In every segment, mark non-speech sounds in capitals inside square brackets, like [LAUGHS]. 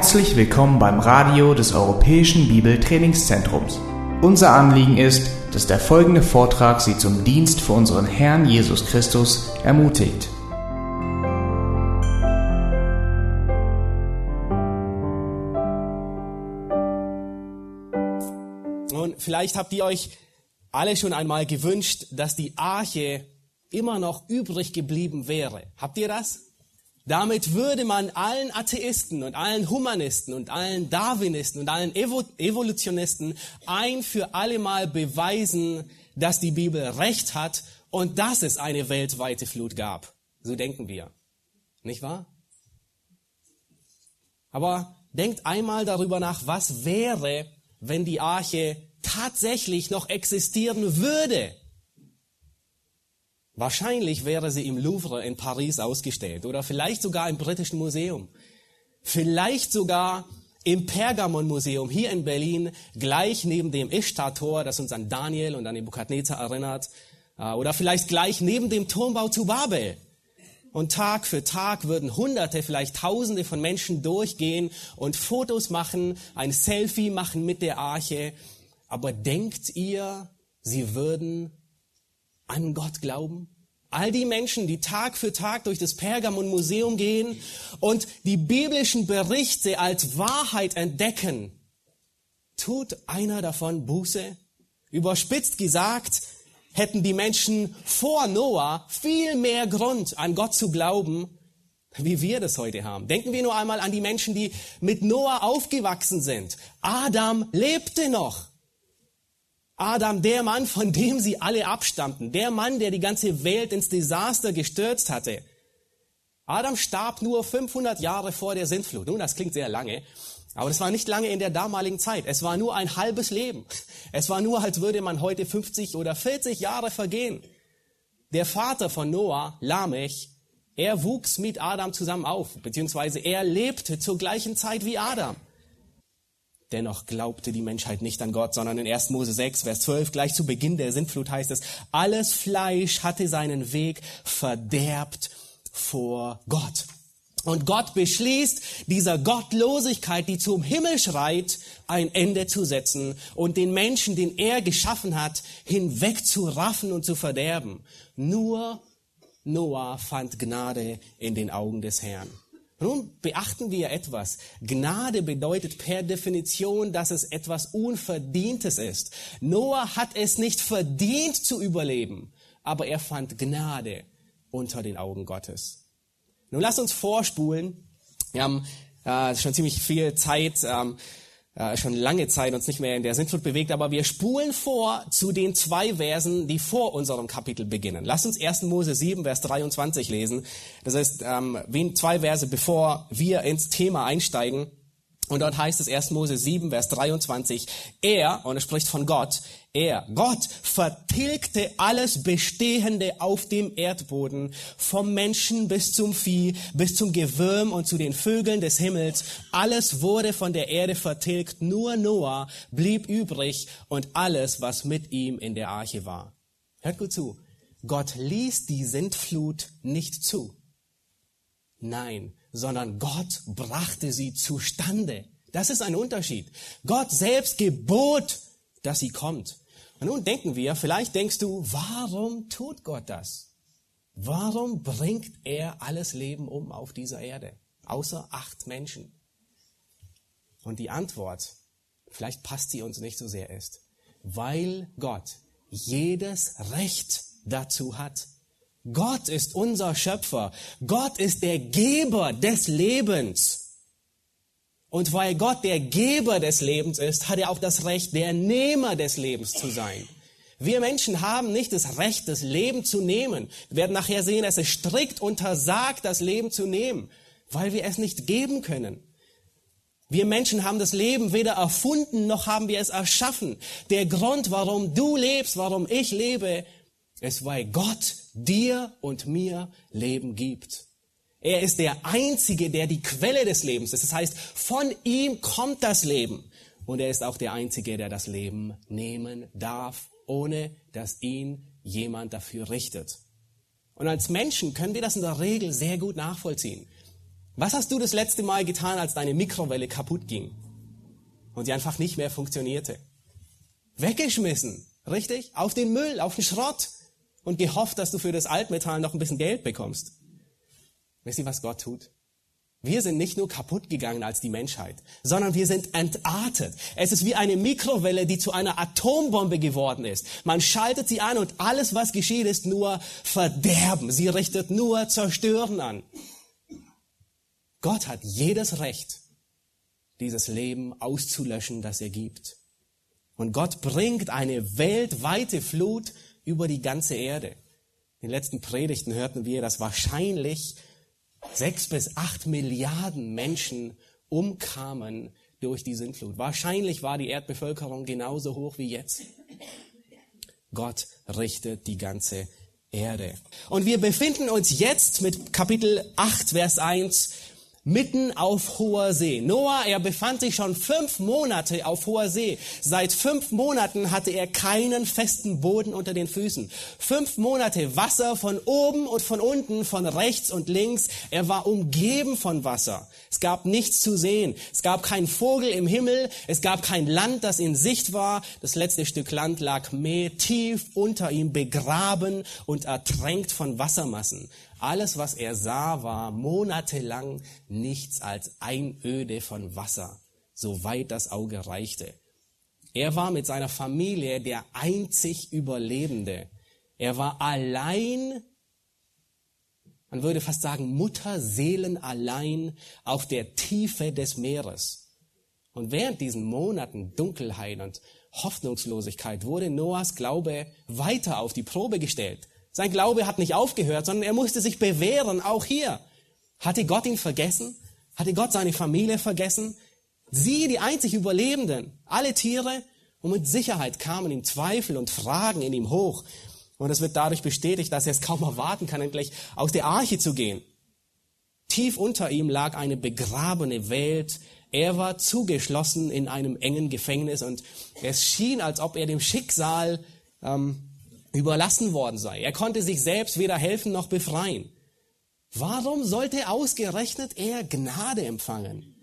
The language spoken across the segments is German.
Herzlich willkommen beim Radio des Europäischen Bibeltrainingszentrums. Unser Anliegen ist, dass der folgende Vortrag Sie zum Dienst für unseren Herrn Jesus Christus ermutigt. Und vielleicht habt ihr euch alle schon einmal gewünscht, dass die Arche immer noch übrig geblieben wäre. Habt ihr das? Damit würde man allen Atheisten und allen Humanisten und allen Darwinisten und allen Evo Evolutionisten ein für alle Mal beweisen, dass die Bibel recht hat und dass es eine weltweite Flut gab. So denken wir. Nicht wahr? Aber denkt einmal darüber nach, was wäre, wenn die Arche tatsächlich noch existieren würde. Wahrscheinlich wäre sie im Louvre in Paris ausgestellt oder vielleicht sogar im Britischen Museum. Vielleicht sogar im Pergamon-Museum hier in Berlin, gleich neben dem Ishtar-Tor, das uns an Daniel und an Nebukadnezar erinnert. Äh, oder vielleicht gleich neben dem Turmbau zu Babel. Und Tag für Tag würden Hunderte, vielleicht Tausende von Menschen durchgehen und Fotos machen, ein Selfie machen mit der Arche. Aber denkt ihr, sie würden an Gott glauben? All die Menschen, die Tag für Tag durch das Pergamon-Museum gehen und die biblischen Berichte als Wahrheit entdecken, tut einer davon Buße? Überspitzt gesagt, hätten die Menschen vor Noah viel mehr Grund, an Gott zu glauben, wie wir das heute haben. Denken wir nur einmal an die Menschen, die mit Noah aufgewachsen sind. Adam lebte noch. Adam, der Mann, von dem sie alle abstammten, der Mann, der die ganze Welt ins Desaster gestürzt hatte. Adam starb nur 500 Jahre vor der Sintflut. Nun, das klingt sehr lange, aber das war nicht lange in der damaligen Zeit. Es war nur ein halbes Leben. Es war nur, als würde man heute 50 oder 40 Jahre vergehen. Der Vater von Noah, Lamech, er wuchs mit Adam zusammen auf, beziehungsweise er lebte zur gleichen Zeit wie Adam. Dennoch glaubte die Menschheit nicht an Gott, sondern in 1. Mose 6, Vers 12, gleich zu Beginn der Sintflut heißt es, alles Fleisch hatte seinen Weg verderbt vor Gott. Und Gott beschließt, dieser Gottlosigkeit, die zum Himmel schreit, ein Ende zu setzen und den Menschen, den er geschaffen hat, hinwegzuraffen und zu verderben. Nur Noah fand Gnade in den Augen des Herrn. Nun beachten wir etwas. Gnade bedeutet per Definition, dass es etwas Unverdientes ist. Noah hat es nicht verdient zu überleben, aber er fand Gnade unter den Augen Gottes. Nun lass uns vorspulen. Wir haben äh, schon ziemlich viel Zeit. Ähm, schon lange Zeit uns nicht mehr in der Sintflut bewegt, aber wir spulen vor zu den zwei Versen, die vor unserem Kapitel beginnen. Lass uns 1. Mose 7, Vers 23 lesen. Das heißt, ähm, zwei Verse bevor wir ins Thema einsteigen. Und dort heißt es 1. Mose 7, Vers 23, er, und er spricht von Gott, er, Gott, vertilgte alles Bestehende auf dem Erdboden, vom Menschen bis zum Vieh, bis zum Gewürm und zu den Vögeln des Himmels. Alles wurde von der Erde vertilgt, nur Noah blieb übrig und alles, was mit ihm in der Arche war. Hört gut zu. Gott ließ die Sintflut nicht zu. Nein, sondern Gott brachte sie zustande. Das ist ein Unterschied. Gott selbst gebot, dass sie kommt. Und nun denken wir, vielleicht denkst du, warum tut Gott das? Warum bringt er alles Leben um auf dieser Erde? Außer acht Menschen. Und die Antwort, vielleicht passt sie uns nicht so sehr, ist, weil Gott jedes Recht dazu hat, Gott ist unser Schöpfer. Gott ist der Geber des Lebens. Und weil Gott der Geber des Lebens ist, hat er auch das Recht, der Nehmer des Lebens zu sein. Wir Menschen haben nicht das Recht, das Leben zu nehmen. Wir werden nachher sehen, es strikt untersagt, das Leben zu nehmen, weil wir es nicht geben können. Wir Menschen haben das Leben weder erfunden, noch haben wir es erschaffen. Der Grund, warum du lebst, warum ich lebe, ist, weil Gott dir und mir Leben gibt. Er ist der Einzige, der die Quelle des Lebens ist. Das heißt, von ihm kommt das Leben. Und er ist auch der Einzige, der das Leben nehmen darf, ohne dass ihn jemand dafür richtet. Und als Menschen können wir das in der Regel sehr gut nachvollziehen. Was hast du das letzte Mal getan, als deine Mikrowelle kaputt ging und sie einfach nicht mehr funktionierte? Weggeschmissen, richtig? Auf den Müll, auf den Schrott und gehofft, dass du für das Altmetall noch ein bisschen Geld bekommst. Wisst ihr, was Gott tut? Wir sind nicht nur kaputt gegangen als die Menschheit, sondern wir sind entartet. Es ist wie eine Mikrowelle, die zu einer Atombombe geworden ist. Man schaltet sie an und alles, was geschieht, ist nur Verderben. Sie richtet nur Zerstören an. Gott hat jedes Recht, dieses Leben auszulöschen, das er gibt. Und Gott bringt eine weltweite Flut über die ganze Erde. In den letzten Predigten hörten wir, dass wahrscheinlich sechs bis acht Milliarden Menschen umkamen durch die Sintflut. Wahrscheinlich war die Erdbevölkerung genauso hoch wie jetzt. Gott richtet die ganze Erde. Und wir befinden uns jetzt mit Kapitel 8, Vers 1 mitten auf hoher See. Noah, er befand sich schon fünf Monate auf hoher See. Seit fünf Monaten hatte er keinen festen Boden unter den Füßen. Fünf Monate Wasser von oben und von unten, von rechts und links. Er war umgeben von Wasser. Es gab nichts zu sehen. Es gab keinen Vogel im Himmel. Es gab kein Land, das in Sicht war. Das letzte Stück Land lag mehr tief unter ihm, begraben und ertränkt von Wassermassen. Alles, was er sah, war monatelang nichts als Einöde von Wasser, soweit das Auge reichte. Er war mit seiner Familie der einzig Überlebende. Er war allein, man würde fast sagen, Mutterseelen allein auf der Tiefe des Meeres. Und während diesen Monaten Dunkelheit und Hoffnungslosigkeit wurde Noahs Glaube weiter auf die Probe gestellt. Sein Glaube hat nicht aufgehört, sondern er musste sich bewähren, auch hier. Hatte Gott ihn vergessen? Hatte Gott seine Familie vergessen? Sie, die einzig Überlebenden, alle Tiere, und mit Sicherheit kamen ihm Zweifel und Fragen in ihm hoch. Und es wird dadurch bestätigt, dass er es kaum erwarten kann, endlich aus der Arche zu gehen. Tief unter ihm lag eine begrabene Welt. Er war zugeschlossen in einem engen Gefängnis und es schien, als ob er dem Schicksal ähm, überlassen worden sei. Er konnte sich selbst weder helfen noch befreien. Warum sollte ausgerechnet er Gnade empfangen?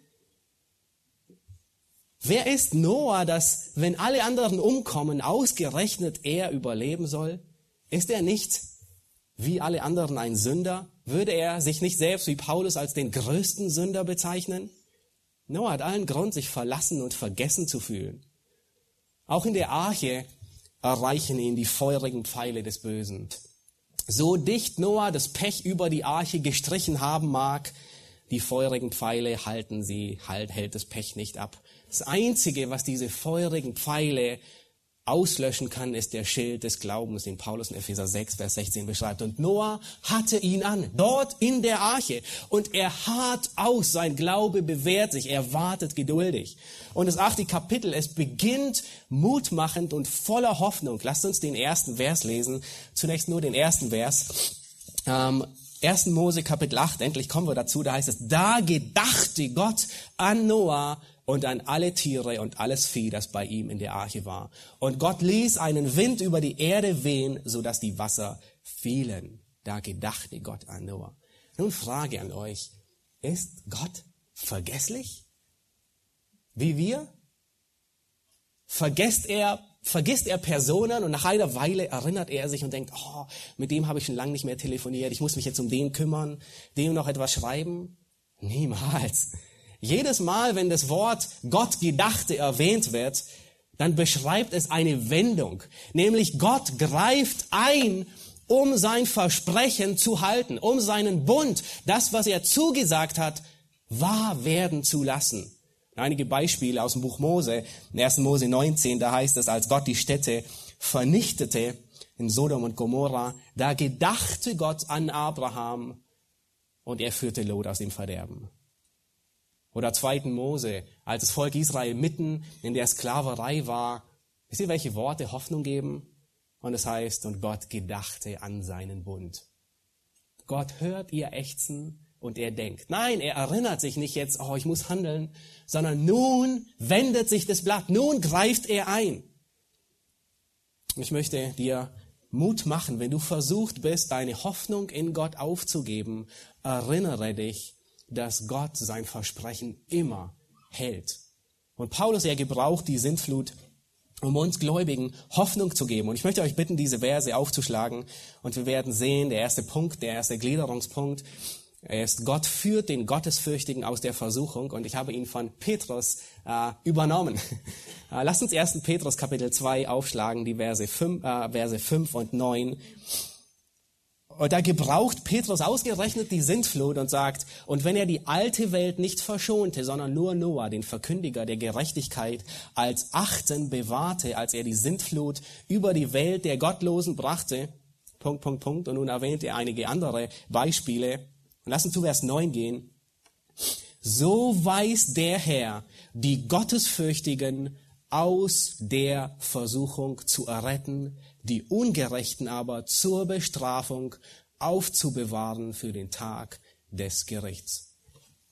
Wer ist Noah, dass, wenn alle anderen umkommen, ausgerechnet er überleben soll? Ist er nicht wie alle anderen ein Sünder? Würde er sich nicht selbst wie Paulus als den größten Sünder bezeichnen? Noah hat allen Grund, sich verlassen und vergessen zu fühlen. Auch in der Arche erreichen ihn die feurigen Pfeile des Bösen. So dicht Noah das Pech über die Arche gestrichen haben mag, die feurigen Pfeile halten sie, halt, hält das Pech nicht ab. Das Einzige, was diese feurigen Pfeile auslöschen kann, ist der Schild des Glaubens, den Paulus in Epheser 6, Vers 16 beschreibt. Und Noah hatte ihn an, dort in der Arche. Und er hart aus, sein Glaube bewährt sich, er wartet geduldig. Und das achte Kapitel, es beginnt mutmachend und voller Hoffnung. Lasst uns den ersten Vers lesen. Zunächst nur den ersten Vers. Ähm, 1. Mose Kapitel 8, endlich kommen wir dazu, da heißt es, da gedachte Gott an Noah und an alle Tiere und alles Vieh, das bei ihm in der Arche war. Und Gott ließ einen Wind über die Erde wehen, so dass die Wasser fielen. Da gedachte Gott an Noah. Nun Frage an euch. Ist Gott vergesslich? Wie wir? Vergesst er, vergisst er Personen und nach einer Weile erinnert er sich und denkt, oh, mit dem habe ich schon lange nicht mehr telefoniert, ich muss mich jetzt um den kümmern, dem noch etwas schreiben? Niemals. Jedes Mal, wenn das Wort Gott gedachte erwähnt wird, dann beschreibt es eine Wendung. Nämlich Gott greift ein, um sein Versprechen zu halten, um seinen Bund, das, was er zugesagt hat, wahr werden zu lassen. Einige Beispiele aus dem Buch Mose. In 1. Mose 19, da heißt es, als Gott die Städte vernichtete in Sodom und Gomorra, da gedachte Gott an Abraham und er führte Lot aus dem Verderben. Oder 2. Mose, als das Volk Israel mitten in der Sklaverei war. Wisst ihr, welche Worte Hoffnung geben? Und es heißt, und Gott gedachte an seinen Bund. Gott hört ihr Ächzen und er denkt. Nein, er erinnert sich nicht jetzt, oh, ich muss handeln, sondern nun wendet sich das Blatt, nun greift er ein. Ich möchte dir Mut machen, wenn du versucht bist, deine Hoffnung in Gott aufzugeben, erinnere dich, dass Gott sein Versprechen immer hält. Und Paulus, er gebraucht die Sintflut, um uns Gläubigen Hoffnung zu geben. Und ich möchte euch bitten, diese Verse aufzuschlagen. Und wir werden sehen, der erste Punkt, der erste Gliederungspunkt, er ist, Gott führt den Gottesfürchtigen aus der Versuchung und ich habe ihn von Petrus äh, übernommen. [LAUGHS] äh, lasst uns 1. Petrus Kapitel 2 aufschlagen, die Verse 5, äh, Verse 5 und 9. Und da gebraucht Petrus ausgerechnet die Sintflut und sagt, und wenn er die alte Welt nicht verschonte, sondern nur Noah, den Verkündiger der Gerechtigkeit, als Achten bewahrte, als er die Sintflut über die Welt der Gottlosen brachte, Punkt, Punkt, Punkt, und nun erwähnt er einige andere Beispiele, und lass uns zu Vers 9 gehen. So weiß der Herr die Gottesfürchtigen aus der Versuchung zu erretten, die Ungerechten aber zur Bestrafung aufzubewahren für den Tag des Gerichts.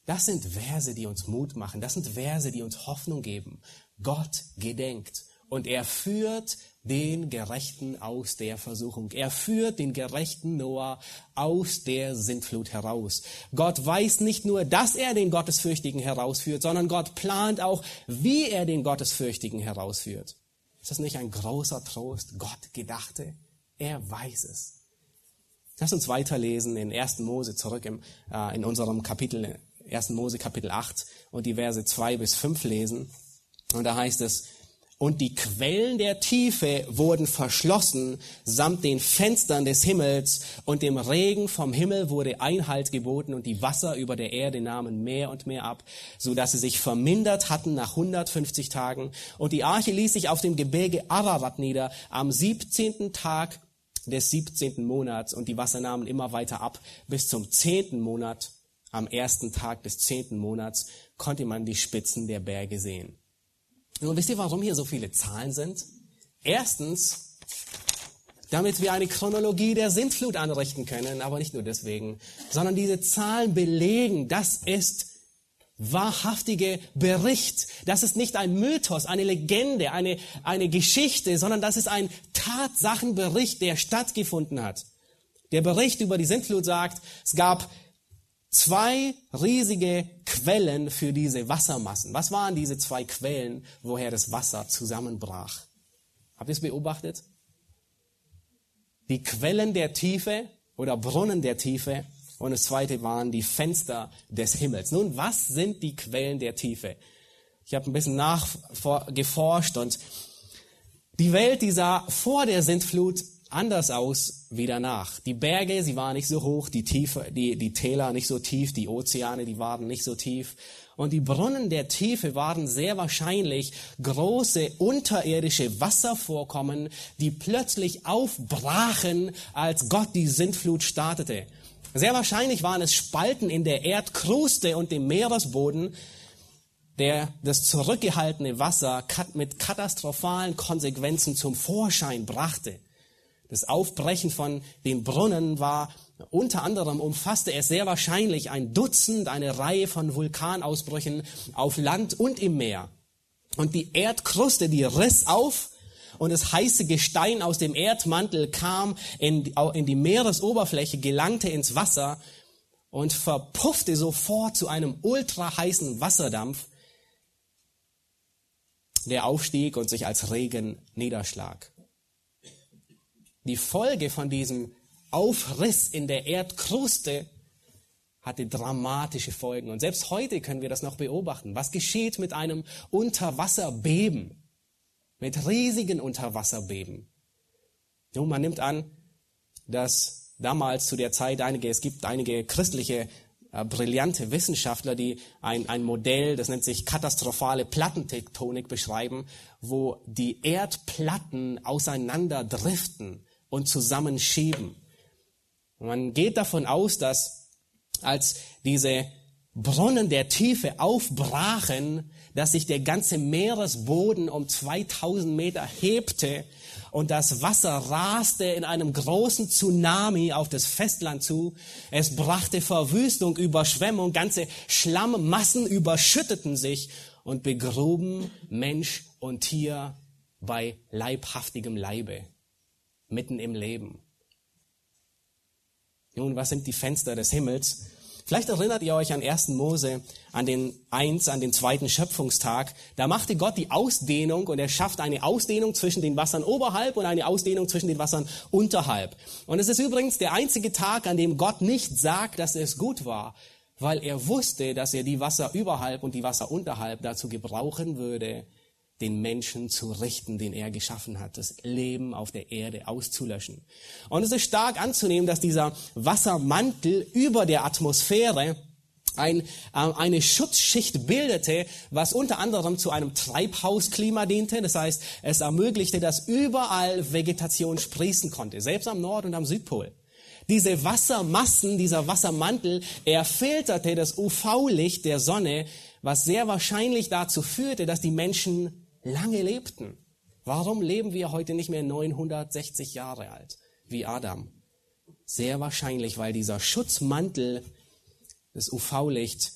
Das sind Verse, die uns Mut machen. Das sind Verse, die uns Hoffnung geben. Gott gedenkt und er führt den Gerechten aus der Versuchung. Er führt den gerechten Noah aus der Sintflut heraus. Gott weiß nicht nur, dass er den Gottesfürchtigen herausführt, sondern Gott plant auch, wie er den Gottesfürchtigen herausführt. Ist das nicht ein großer Trost? Gott gedachte. Er weiß es. Lass uns weiterlesen in 1. Mose zurück im, äh, in unserem Kapitel, 1. Mose Kapitel 8 und die Verse 2 bis 5 lesen. Und da heißt es, und die Quellen der Tiefe wurden verschlossen samt den Fenstern des Himmels und dem Regen vom Himmel wurde Einhalt geboten und die Wasser über der Erde nahmen mehr und mehr ab, so dass sie sich vermindert hatten nach 150 Tagen und die Arche ließ sich auf dem Gebirge Ararat nieder am 17. Tag des 17. Monats und die Wasser nahmen immer weiter ab bis zum 10. Monat. Am ersten Tag des 10. Monats konnte man die Spitzen der Berge sehen. Nun wisst ihr, warum hier so viele Zahlen sind? Erstens, damit wir eine Chronologie der Sintflut anrichten können, aber nicht nur deswegen, sondern diese Zahlen belegen, das ist wahrhaftige Bericht. Das ist nicht ein Mythos, eine Legende, eine, eine Geschichte, sondern das ist ein Tatsachenbericht, der stattgefunden hat. Der Bericht über die Sintflut sagt, es gab zwei riesige Quellen für diese Wassermassen. Was waren diese zwei Quellen, woher das Wasser zusammenbrach? Habt ihr es beobachtet? Die Quellen der Tiefe oder Brunnen der Tiefe und das zweite waren die Fenster des Himmels. Nun, was sind die Quellen der Tiefe? Ich habe ein bisschen nachgeforscht und die Welt, die sah vor der Sintflut anders aus wie danach. Die Berge, sie waren nicht so hoch, die Tiefe, die, die Täler nicht so tief, die Ozeane, die waren nicht so tief. Und die Brunnen der Tiefe waren sehr wahrscheinlich große unterirdische Wasservorkommen, die plötzlich aufbrachen, als Gott die Sintflut startete. Sehr wahrscheinlich waren es Spalten in der Erdkruste und dem Meeresboden, der das zurückgehaltene Wasser mit katastrophalen Konsequenzen zum Vorschein brachte. Das Aufbrechen von den Brunnen war unter anderem umfasste es sehr wahrscheinlich ein Dutzend, eine Reihe von Vulkanausbrüchen auf Land und im Meer. Und die Erdkruste, die riss auf und das heiße Gestein aus dem Erdmantel kam in, in die Meeresoberfläche, gelangte ins Wasser und verpuffte sofort zu einem ultra heißen Wasserdampf, der aufstieg und sich als Regen niederschlag. Die Folge von diesem Aufriss in der Erdkruste hatte dramatische Folgen. Und selbst heute können wir das noch beobachten. Was geschieht mit einem Unterwasserbeben? Mit riesigen Unterwasserbeben. Nun, man nimmt an, dass damals zu der Zeit einige, es gibt einige christliche äh, brillante Wissenschaftler, die ein, ein Modell, das nennt sich katastrophale Plattentektonik beschreiben, wo die Erdplatten auseinander driften und zusammenschieben. Man geht davon aus, dass als diese Brunnen der Tiefe aufbrachen, dass sich der ganze Meeresboden um 2000 Meter hebte und das Wasser raste in einem großen Tsunami auf das Festland zu. Es brachte Verwüstung, Überschwemmung, ganze Schlammmassen überschütteten sich und begruben Mensch und Tier bei leibhaftigem Leibe mitten im Leben. Nun, was sind die Fenster des Himmels? Vielleicht erinnert ihr euch an 1. Mose, an den 1, an den zweiten Schöpfungstag. Da machte Gott die Ausdehnung und er schafft eine Ausdehnung zwischen den Wassern oberhalb und eine Ausdehnung zwischen den Wassern unterhalb. Und es ist übrigens der einzige Tag, an dem Gott nicht sagt, dass es gut war, weil er wusste, dass er die Wasser überhalb und die Wasser unterhalb dazu gebrauchen würde, den Menschen zu richten, den er geschaffen hat, das Leben auf der Erde auszulöschen. Und es ist stark anzunehmen, dass dieser Wassermantel über der Atmosphäre ein, äh, eine Schutzschicht bildete, was unter anderem zu einem Treibhausklima diente. Das heißt, es ermöglichte, dass überall Vegetation sprießen konnte, selbst am Nord- und am Südpol. Diese Wassermassen, dieser Wassermantel, er filterte das UV-Licht der Sonne, was sehr wahrscheinlich dazu führte, dass die Menschen lange lebten. Warum leben wir heute nicht mehr 960 Jahre alt wie Adam? Sehr wahrscheinlich, weil dieser Schutzmantel das UV-Licht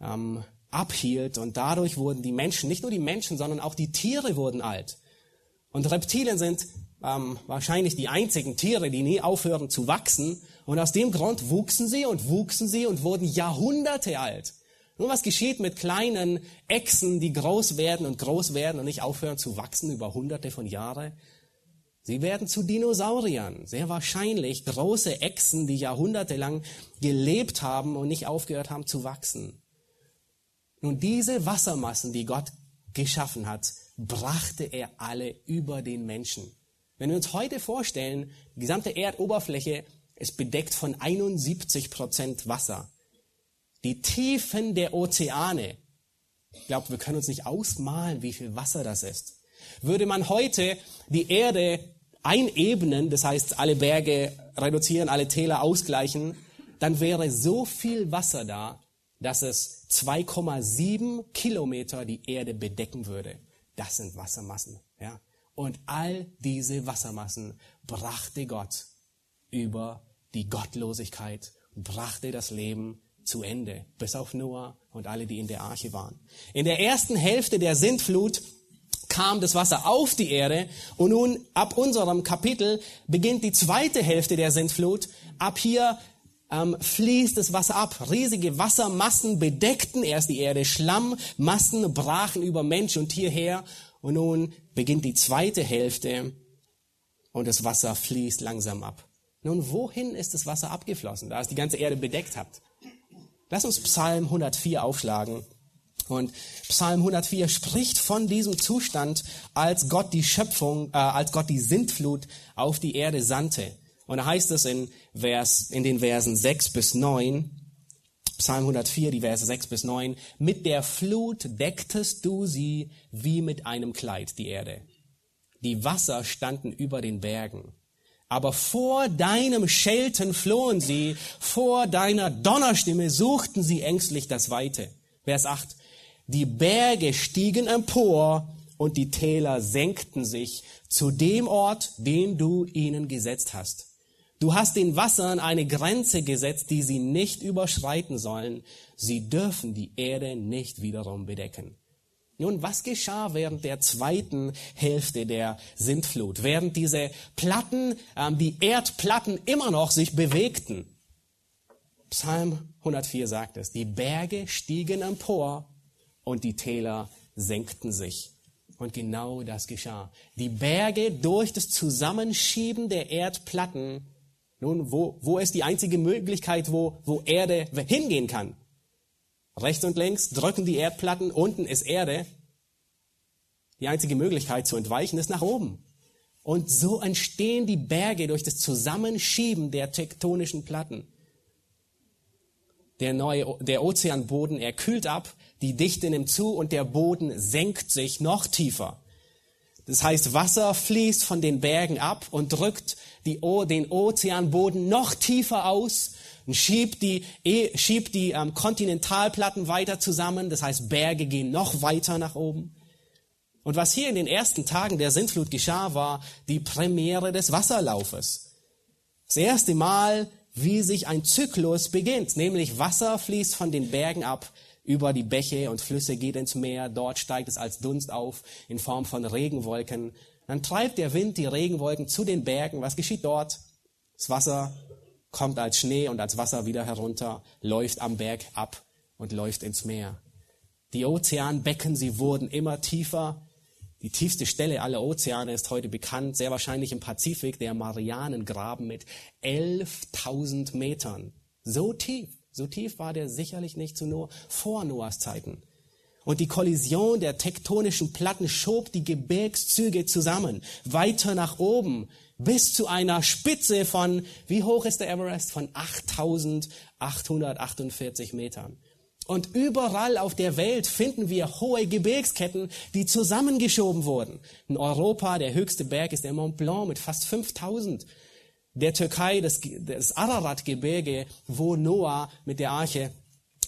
ähm, abhielt und dadurch wurden die Menschen, nicht nur die Menschen, sondern auch die Tiere wurden alt. Und Reptilien sind ähm, wahrscheinlich die einzigen Tiere, die nie aufhören zu wachsen. Und aus dem Grund wuchsen sie und wuchsen sie und wurden Jahrhunderte alt. Nun, was geschieht mit kleinen Echsen, die groß werden und groß werden und nicht aufhören zu wachsen über hunderte von Jahren? Sie werden zu Dinosauriern. Sehr wahrscheinlich große Echsen, die jahrhundertelang gelebt haben und nicht aufgehört haben zu wachsen. Nun, diese Wassermassen, die Gott geschaffen hat, brachte er alle über den Menschen. Wenn wir uns heute vorstellen, die gesamte Erdoberfläche ist bedeckt von 71 Prozent Wasser die Tiefen der Ozeane. Ich glaube, wir können uns nicht ausmalen, wie viel Wasser das ist. Würde man heute die Erde einebnen, das heißt alle Berge reduzieren, alle Täler ausgleichen, dann wäre so viel Wasser da, dass es 2,7 Kilometer die Erde bedecken würde. Das sind Wassermassen. Ja? Und all diese Wassermassen brachte Gott über die Gottlosigkeit, brachte das Leben zu Ende, bis auf Noah und alle, die in der Arche waren. In der ersten Hälfte der Sintflut kam das Wasser auf die Erde und nun ab unserem Kapitel beginnt die zweite Hälfte der Sintflut. Ab hier ähm, fließt das Wasser ab. Riesige Wassermassen bedeckten erst die Erde. Schlammmassen brachen über Mensch und Tier her. Und nun beginnt die zweite Hälfte und das Wasser fließt langsam ab. Nun, wohin ist das Wasser abgeflossen, da es die ganze Erde bedeckt hat? Lass uns Psalm 104 aufschlagen. Und Psalm 104 spricht von diesem Zustand, als Gott die Schöpfung, äh, als Gott die Sintflut auf die Erde sandte. Und da heißt es in, Vers, in den Versen 6 bis 9, Psalm 104, die Verse 6 bis 9, mit der Flut decktest du sie wie mit einem Kleid, die Erde. Die Wasser standen über den Bergen. Aber vor deinem Schelten flohen sie, vor deiner Donnerstimme suchten sie ängstlich das Weite. Vers 8. Die Berge stiegen empor und die Täler senkten sich zu dem Ort, den du ihnen gesetzt hast. Du hast den Wassern eine Grenze gesetzt, die sie nicht überschreiten sollen. Sie dürfen die Erde nicht wiederum bedecken. Nun, was geschah während der zweiten Hälfte der Sintflut? Während diese Platten, ähm, die Erdplatten immer noch sich bewegten. Psalm 104 sagt es, die Berge stiegen empor und die Täler senkten sich. Und genau das geschah. Die Berge durch das Zusammenschieben der Erdplatten, nun, wo, wo ist die einzige Möglichkeit, wo, wo Erde hingehen kann? Rechts und links drücken die Erdplatten, unten ist Erde. Die einzige Möglichkeit zu entweichen ist nach oben. Und so entstehen die Berge durch das Zusammenschieben der tektonischen Platten. Der neue, der Ozeanboden, er kühlt ab, die Dichte nimmt zu und der Boden senkt sich noch tiefer. Das heißt, Wasser fließt von den Bergen ab und drückt die, den Ozeanboden noch tiefer aus und schiebt die, eh, schiebt die ähm, Kontinentalplatten weiter zusammen. Das heißt, Berge gehen noch weiter nach oben. Und was hier in den ersten Tagen der Sintflut geschah, war die Premiere des Wasserlaufes. Das erste Mal, wie sich ein Zyklus beginnt, nämlich Wasser fließt von den Bergen ab über die Bäche und Flüsse geht ins Meer, dort steigt es als Dunst auf in Form von Regenwolken. Dann treibt der Wind die Regenwolken zu den Bergen. Was geschieht dort? Das Wasser kommt als Schnee und als Wasser wieder herunter, läuft am Berg ab und läuft ins Meer. Die Ozeanbecken, sie wurden immer tiefer. Die tiefste Stelle aller Ozeane ist heute bekannt, sehr wahrscheinlich im Pazifik, der Marianengraben mit 11.000 Metern. So tief, so tief war der sicherlich nicht zu nur vor Noahs Zeiten. Und die Kollision der tektonischen Platten schob die Gebirgszüge zusammen, weiter nach oben, bis zu einer Spitze von, wie hoch ist der Everest? Von 8848 Metern. Und überall auf der Welt finden wir hohe Gebirgsketten, die zusammengeschoben wurden. In Europa, der höchste Berg ist der Mont Blanc mit fast 5000. Der Türkei, das, das Ararat-Gebirge, wo Noah mit der Arche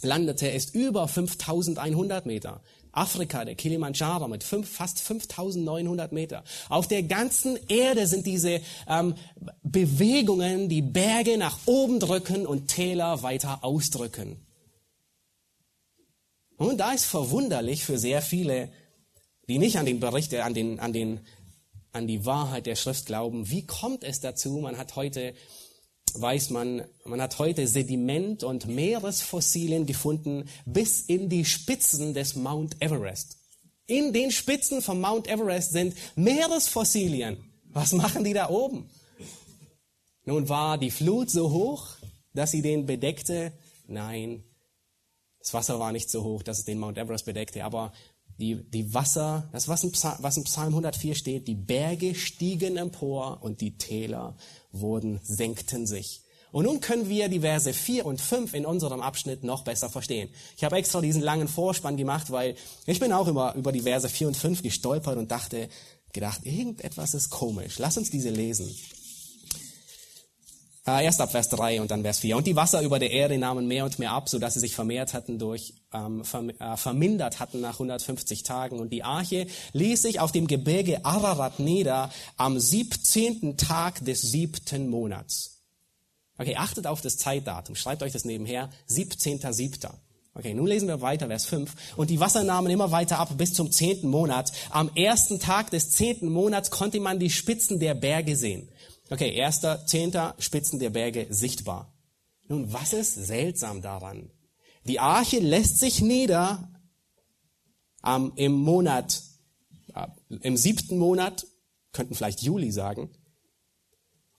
landete, ist über 5100 Meter. Afrika, der Kilimanjaro mit fünf, fast 5900 Meter. Auf der ganzen Erde sind diese ähm, Bewegungen, die Berge nach oben drücken und Täler weiter ausdrücken. Und da ist verwunderlich für sehr viele, die nicht an den Bericht, an den, an den, an die Wahrheit der Schrift glauben. Wie kommt es dazu? Man hat heute, weiß man, man hat heute Sediment und Meeresfossilien gefunden bis in die Spitzen des Mount Everest. In den Spitzen vom Mount Everest sind Meeresfossilien. Was machen die da oben? Nun war die Flut so hoch, dass sie den bedeckte? Nein, das Wasser war nicht so hoch, dass es den Mount Everest bedeckte, aber die, die Wasser, das was in, Psalm, was in Psalm 104 steht, die Berge stiegen empor und die Täler wurden, senkten sich. Und nun können wir die Verse 4 und 5 in unserem Abschnitt noch besser verstehen. Ich habe extra diesen langen Vorspann gemacht, weil ich bin auch immer über die Verse 4 und 5 gestolpert und dachte, gedacht, irgendetwas ist komisch. Lass uns diese lesen. Äh, erst ab Vers 3 und dann Vers 4. Und die Wasser über der Erde nahmen mehr und mehr ab, so dass sie sich vermehrt hatten durch, ähm, äh, vermindert hatten nach 150 Tagen. Und die Arche ließ sich auf dem Gebirge Ararat nieder am 17. Tag des siebten Monats. Okay, achtet auf das Zeitdatum. Schreibt euch das nebenher. 17.7. Okay, nun lesen wir weiter, Vers 5. Und die Wasser nahmen immer weiter ab bis zum zehnten Monat. Am ersten Tag des zehnten Monats konnte man die Spitzen der Berge sehen. Okay, erster, zehnter, Spitzen der Berge sichtbar. Nun, was ist seltsam daran? Die Arche lässt sich nieder ähm, im Monat, äh, im siebten Monat, könnten vielleicht Juli sagen,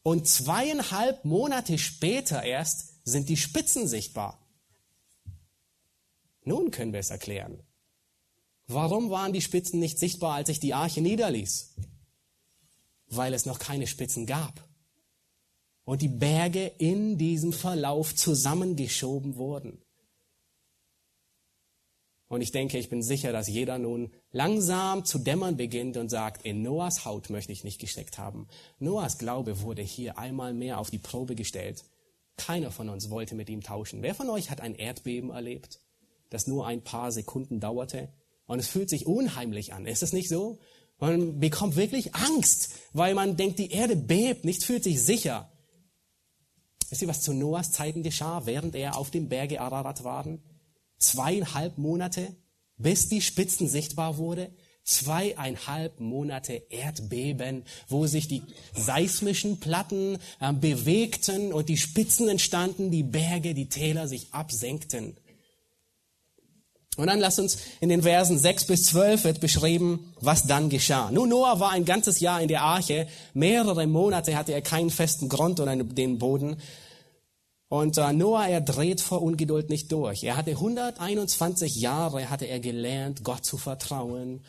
und zweieinhalb Monate später erst sind die Spitzen sichtbar. Nun können wir es erklären. Warum waren die Spitzen nicht sichtbar, als sich die Arche niederließ? Weil es noch keine Spitzen gab. Und die Berge in diesem Verlauf zusammengeschoben wurden. Und ich denke, ich bin sicher, dass jeder nun langsam zu dämmern beginnt und sagt, in Noahs Haut möchte ich nicht gesteckt haben. Noahs Glaube wurde hier einmal mehr auf die Probe gestellt. Keiner von uns wollte mit ihm tauschen. Wer von euch hat ein Erdbeben erlebt, das nur ein paar Sekunden dauerte? Und es fühlt sich unheimlich an. Ist es nicht so? Man bekommt wirklich Angst, weil man denkt, die Erde bebt, nichts fühlt sich sicher. Wisst ihr, was zu Noahs Zeiten geschah, während er auf dem Berge Ararat war? Zweieinhalb Monate, bis die Spitzen sichtbar wurde. Zweieinhalb Monate Erdbeben, wo sich die seismischen Platten äh, bewegten und die Spitzen entstanden, die Berge, die Täler sich absenkten. Und dann lasst uns in den Versen 6 bis 12 wird beschrieben, was dann geschah. Nun, Noah war ein ganzes Jahr in der Arche. Mehrere Monate hatte er keinen festen Grund oder den Boden. Und äh, Noah, er dreht vor Ungeduld nicht durch. Er hatte 121 Jahre, hatte er gelernt, Gott zu vertrauen.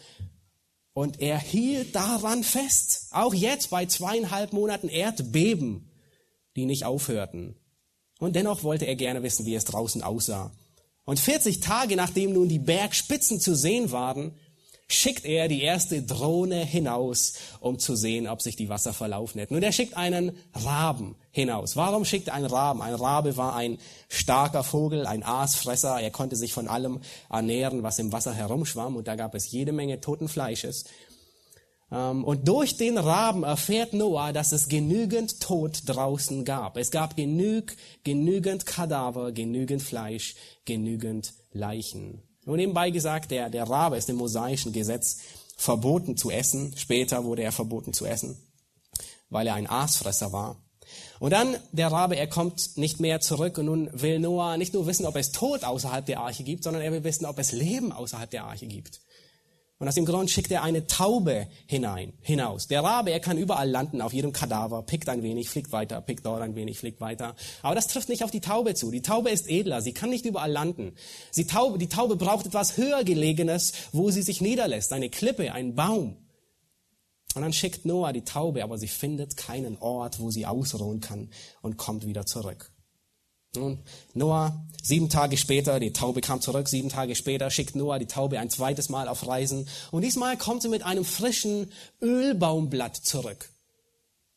Und er hielt daran fest. Auch jetzt bei zweieinhalb Monaten Erdbeben, die nicht aufhörten. Und dennoch wollte er gerne wissen, wie es draußen aussah. Und 40 Tage nachdem nun die Bergspitzen zu sehen waren, schickt er die erste Drohne hinaus, um zu sehen, ob sich die Wasser verlaufen hätten. Und er schickt einen Raben hinaus. Warum schickt er einen Raben? Ein Rabe war ein starker Vogel, ein Aasfresser. Er konnte sich von allem ernähren, was im Wasser herumschwamm. Und da gab es jede Menge toten Fleisches. Ähm, und durch den Raben erfährt Noah, dass es genügend Tod draußen gab. Es gab genüg, genügend Kadaver, genügend Fleisch, genügend Leichen. Und nebenbei gesagt, der, der Rabe ist im mosaischen Gesetz verboten zu essen. Später wurde er verboten zu essen, weil er ein Aasfresser war. Und dann der Rabe, er kommt nicht mehr zurück und nun will Noah nicht nur wissen, ob es Tod außerhalb der Arche gibt, sondern er will wissen, ob es Leben außerhalb der Arche gibt. Und aus dem Grund schickt er eine Taube hinein, hinaus. Der Rabe, er kann überall landen, auf jedem Kadaver, pickt ein wenig, fliegt weiter, pickt dort ein wenig, fliegt weiter. Aber das trifft nicht auf die Taube zu. Die Taube ist edler, sie kann nicht überall landen. Die Taube, die Taube braucht etwas höher gelegenes, wo sie sich niederlässt, eine Klippe, ein Baum. Und dann schickt Noah die Taube, aber sie findet keinen Ort, wo sie ausruhen kann und kommt wieder zurück. Nun, Noah, sieben Tage später, die Taube kam zurück, sieben Tage später schickt Noah die Taube ein zweites Mal auf Reisen und diesmal kommt sie mit einem frischen Ölbaumblatt zurück.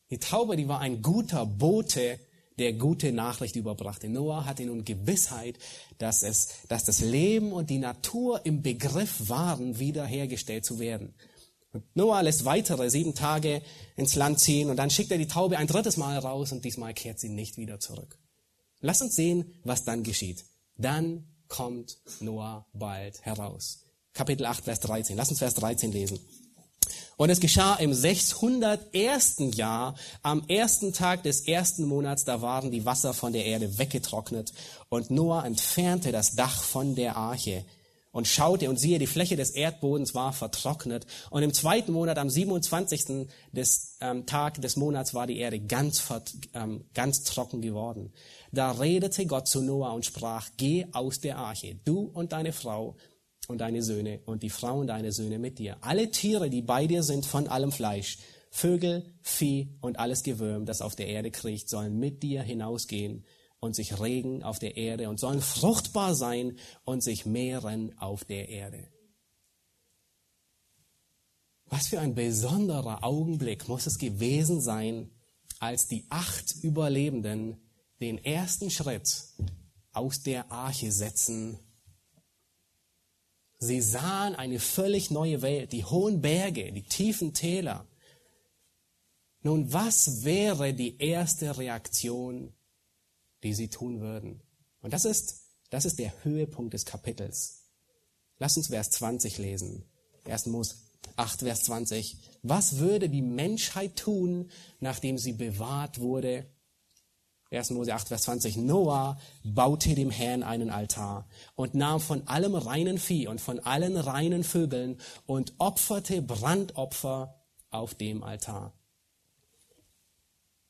Die Taube, die war ein guter Bote, der gute Nachricht überbrachte. Noah hatte nun Gewissheit, dass es, dass das Leben und die Natur im Begriff waren, wiederhergestellt zu werden. Noah lässt weitere sieben Tage ins Land ziehen und dann schickt er die Taube ein drittes Mal raus und diesmal kehrt sie nicht wieder zurück. Lass uns sehen, was dann geschieht. Dann kommt Noah bald heraus. Kapitel 8, Vers 13. Lass uns Vers 13 lesen. Und es geschah im 601. Jahr, am ersten Tag des ersten Monats, da waren die Wasser von der Erde weggetrocknet und Noah entfernte das Dach von der Arche und schaute und siehe, die Fläche des Erdbodens war vertrocknet. Und im zweiten Monat, am 27. Des, ähm, Tag des Monats, war die Erde ganz, ähm, ganz trocken geworden. Da redete Gott zu Noah und sprach, geh aus der Arche, du und deine Frau und deine Söhne und die Frau und deine Söhne mit dir. Alle Tiere, die bei dir sind von allem Fleisch, Vögel, Vieh und alles Gewürm, das auf der Erde kriecht, sollen mit dir hinausgehen und sich regen auf der Erde und sollen fruchtbar sein und sich mehren auf der Erde. Was für ein besonderer Augenblick muss es gewesen sein, als die acht Überlebenden den ersten Schritt aus der Arche setzen. Sie sahen eine völlig neue Welt, die hohen Berge, die tiefen Täler. Nun, was wäre die erste Reaktion die sie tun würden. Und das ist, das ist der Höhepunkt des Kapitels. Lass uns Vers 20 lesen. 1. Mose 8, Vers 20. Was würde die Menschheit tun, nachdem sie bewahrt wurde? 1. Mose 8, Vers 20. Noah baute dem Herrn einen Altar und nahm von allem reinen Vieh und von allen reinen Vögeln und opferte Brandopfer auf dem Altar.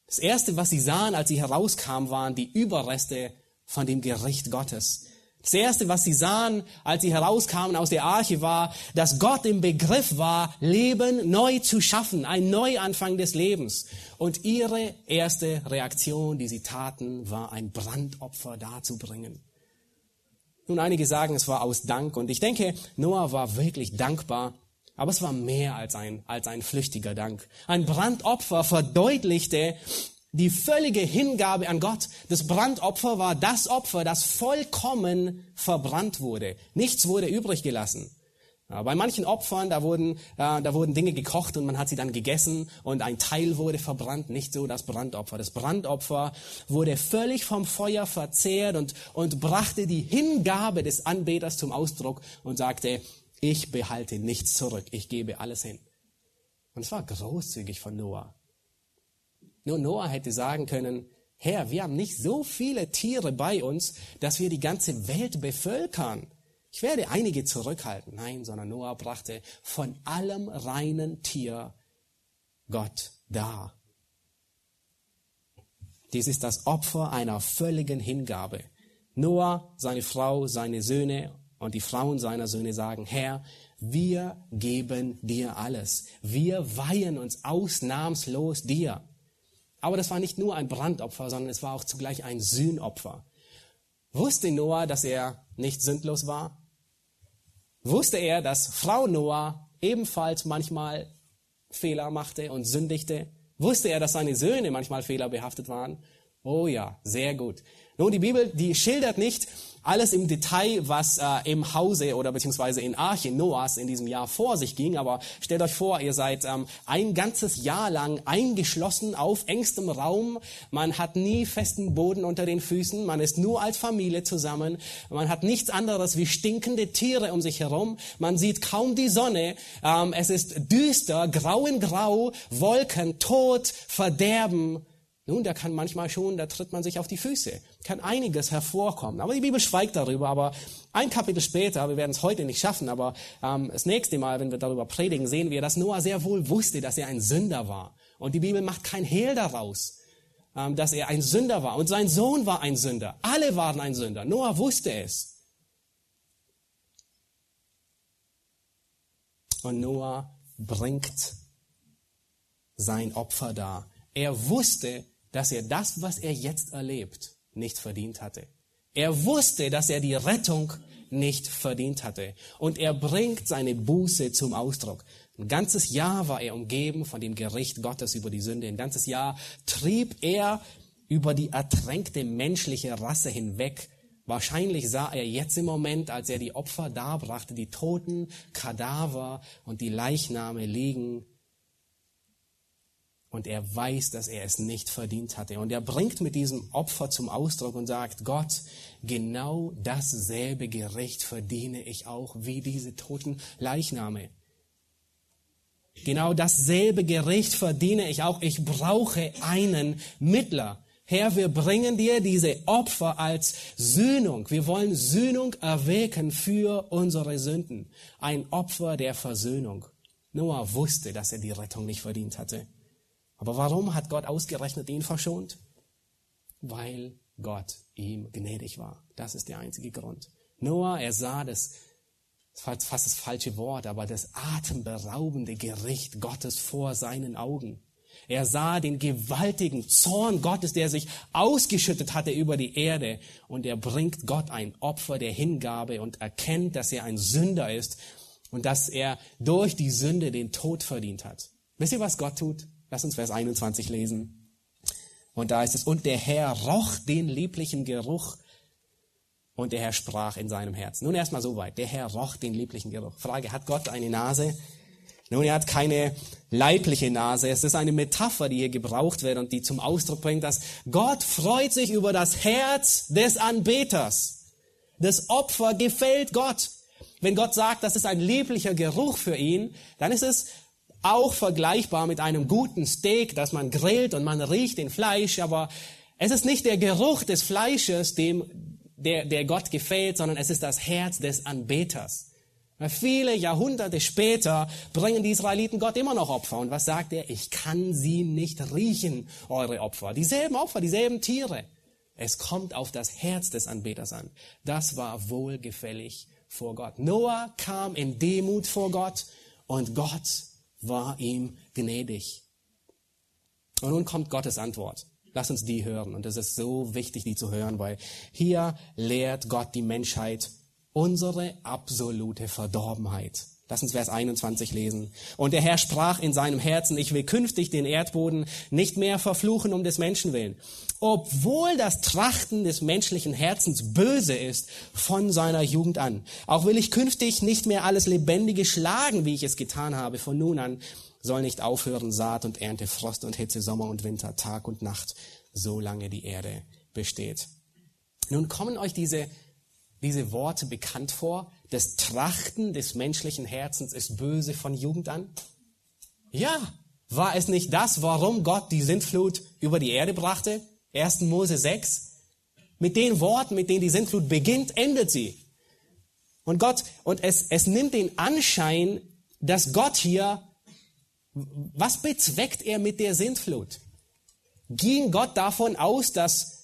Das Erste, was sie sahen, als sie herauskamen, waren die Überreste von dem Gericht Gottes. Das Erste, was sie sahen, als sie herauskamen aus der Arche, war, dass Gott im Begriff war, Leben neu zu schaffen, ein Neuanfang des Lebens. Und ihre erste Reaktion, die sie taten, war ein Brandopfer darzubringen. Nun, einige sagen, es war aus Dank. Und ich denke, Noah war wirklich dankbar aber es war mehr als ein, als ein flüchtiger Dank. Ein Brandopfer verdeutlichte die völlige Hingabe an Gott. Das Brandopfer war das Opfer, das vollkommen verbrannt wurde. Nichts wurde übrig gelassen. Bei manchen Opfern, da wurden, äh, da wurden Dinge gekocht und man hat sie dann gegessen und ein Teil wurde verbrannt. Nicht so das Brandopfer. Das Brandopfer wurde völlig vom Feuer verzehrt und, und brachte die Hingabe des Anbeters zum Ausdruck und sagte, ich behalte nichts zurück. Ich gebe alles hin. Und es war großzügig von Noah. Nur Noah hätte sagen können, Herr, wir haben nicht so viele Tiere bei uns, dass wir die ganze Welt bevölkern. Ich werde einige zurückhalten. Nein, sondern Noah brachte von allem reinen Tier Gott dar. Dies ist das Opfer einer völligen Hingabe. Noah, seine Frau, seine Söhne und die Frauen seiner Söhne sagen, Herr, wir geben dir alles. Wir weihen uns ausnahmslos dir. Aber das war nicht nur ein Brandopfer, sondern es war auch zugleich ein Sühnopfer. Wusste Noah, dass er nicht sündlos war? Wusste er, dass Frau Noah ebenfalls manchmal Fehler machte und sündigte? Wusste er, dass seine Söhne manchmal fehlerbehaftet waren? Oh ja, sehr gut. Nun, die Bibel, die schildert nicht, alles im Detail, was äh, im Hause oder beziehungsweise in Arche Noahs in diesem Jahr vor sich ging. Aber stellt euch vor, ihr seid ähm, ein ganzes Jahr lang eingeschlossen auf engstem Raum. Man hat nie festen Boden unter den Füßen. Man ist nur als Familie zusammen. Man hat nichts anderes wie stinkende Tiere um sich herum. Man sieht kaum die Sonne. Ähm, es ist düster, grau in grau, Wolken, Tod, Verderben. Nun, der kann manchmal schon, da tritt man sich auf die Füße, kann einiges hervorkommen. Aber die Bibel schweigt darüber. Aber ein Kapitel später, wir werden es heute nicht schaffen, aber ähm, das nächste Mal, wenn wir darüber predigen, sehen wir, dass Noah sehr wohl wusste, dass er ein Sünder war. Und die Bibel macht kein Hehl daraus, ähm, dass er ein Sünder war. Und sein Sohn war ein Sünder. Alle waren ein Sünder. Noah wusste es. Und Noah bringt sein Opfer dar. Er wusste, dass er das, was er jetzt erlebt, nicht verdient hatte. Er wusste, dass er die Rettung nicht verdient hatte. Und er bringt seine Buße zum Ausdruck. Ein ganzes Jahr war er umgeben von dem Gericht Gottes über die Sünde. Ein ganzes Jahr trieb er über die ertränkte menschliche Rasse hinweg. Wahrscheinlich sah er jetzt im Moment, als er die Opfer darbrachte, die toten Kadaver und die Leichname liegen und er weiß, dass er es nicht verdient hatte. Und er bringt mit diesem Opfer zum Ausdruck und sagt, Gott, genau dasselbe Gericht verdiene ich auch wie diese toten Leichname. Genau dasselbe Gericht verdiene ich auch. Ich brauche einen Mittler. Herr, wir bringen dir diese Opfer als Sühnung. Wir wollen Sühnung erwecken für unsere Sünden. Ein Opfer der Versöhnung. Noah wusste, dass er die Rettung nicht verdient hatte. Aber warum hat Gott ausgerechnet ihn verschont? Weil Gott ihm gnädig war. Das ist der einzige Grund. Noah, er sah das, fast das falsche Wort, aber das atemberaubende Gericht Gottes vor seinen Augen. Er sah den gewaltigen Zorn Gottes, der sich ausgeschüttet hatte über die Erde. Und er bringt Gott ein Opfer der Hingabe und erkennt, dass er ein Sünder ist und dass er durch die Sünde den Tod verdient hat. Wisst ihr, was Gott tut? Lass uns Vers 21 lesen. Und da ist es, und der Herr roch den lieblichen Geruch und der Herr sprach in seinem Herzen. Nun erstmal so weit. Der Herr roch den lieblichen Geruch. Frage, hat Gott eine Nase? Nun, er hat keine leibliche Nase. Es ist eine Metapher, die hier gebraucht wird und die zum Ausdruck bringt, dass Gott freut sich über das Herz des Anbeters. Das Opfer gefällt Gott. Wenn Gott sagt, das ist ein lieblicher Geruch für ihn, dann ist es auch vergleichbar mit einem guten Steak, das man grillt und man riecht den Fleisch, aber es ist nicht der Geruch des Fleisches, dem, der, der Gott gefällt, sondern es ist das Herz des Anbeters. Viele Jahrhunderte später bringen die Israeliten Gott immer noch Opfer. Und was sagt er? Ich kann sie nicht riechen, eure Opfer. Dieselben Opfer, dieselben Tiere. Es kommt auf das Herz des Anbeters an. Das war wohlgefällig vor Gott. Noah kam in Demut vor Gott und Gott war ihm gnädig. Und nun kommt Gottes Antwort. Lass uns die hören. Und es ist so wichtig, die zu hören, weil hier lehrt Gott die Menschheit unsere absolute Verdorbenheit. Lass uns Vers 21 lesen. Und der Herr sprach in seinem Herzen, ich will künftig den Erdboden nicht mehr verfluchen um des Menschen willen. Obwohl das Trachten des menschlichen Herzens böse ist von seiner Jugend an. Auch will ich künftig nicht mehr alles Lebendige schlagen, wie ich es getan habe. Von nun an soll nicht aufhören Saat und Ernte, Frost und Hitze, Sommer und Winter, Tag und Nacht, solange die Erde besteht. Nun kommen euch diese diese Worte bekannt vor? Das Trachten des menschlichen Herzens ist böse von Jugend an? Ja, war es nicht das, warum Gott die Sintflut über die Erde brachte? 1. Mose 6. Mit den Worten, mit denen die Sintflut beginnt, endet sie. Und Gott, und es, es nimmt den Anschein, dass Gott hier, was bezweckt er mit der Sintflut? Ging Gott davon aus, dass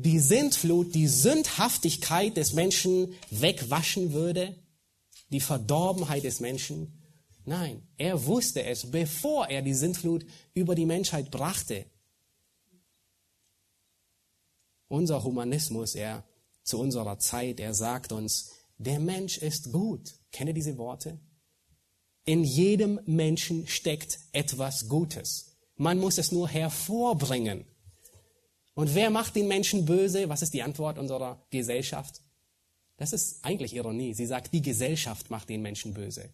die Sintflut die Sündhaftigkeit des Menschen wegwaschen würde, die Verdorbenheit des Menschen. Nein, er wusste es, bevor er die Sintflut über die Menschheit brachte. Unser Humanismus, er zu unserer Zeit, er sagt uns, der Mensch ist gut. Kenne diese Worte? In jedem Menschen steckt etwas Gutes. Man muss es nur hervorbringen. Und wer macht den Menschen böse? Was ist die Antwort unserer Gesellschaft? Das ist eigentlich Ironie. Sie sagt, die Gesellschaft macht den Menschen böse.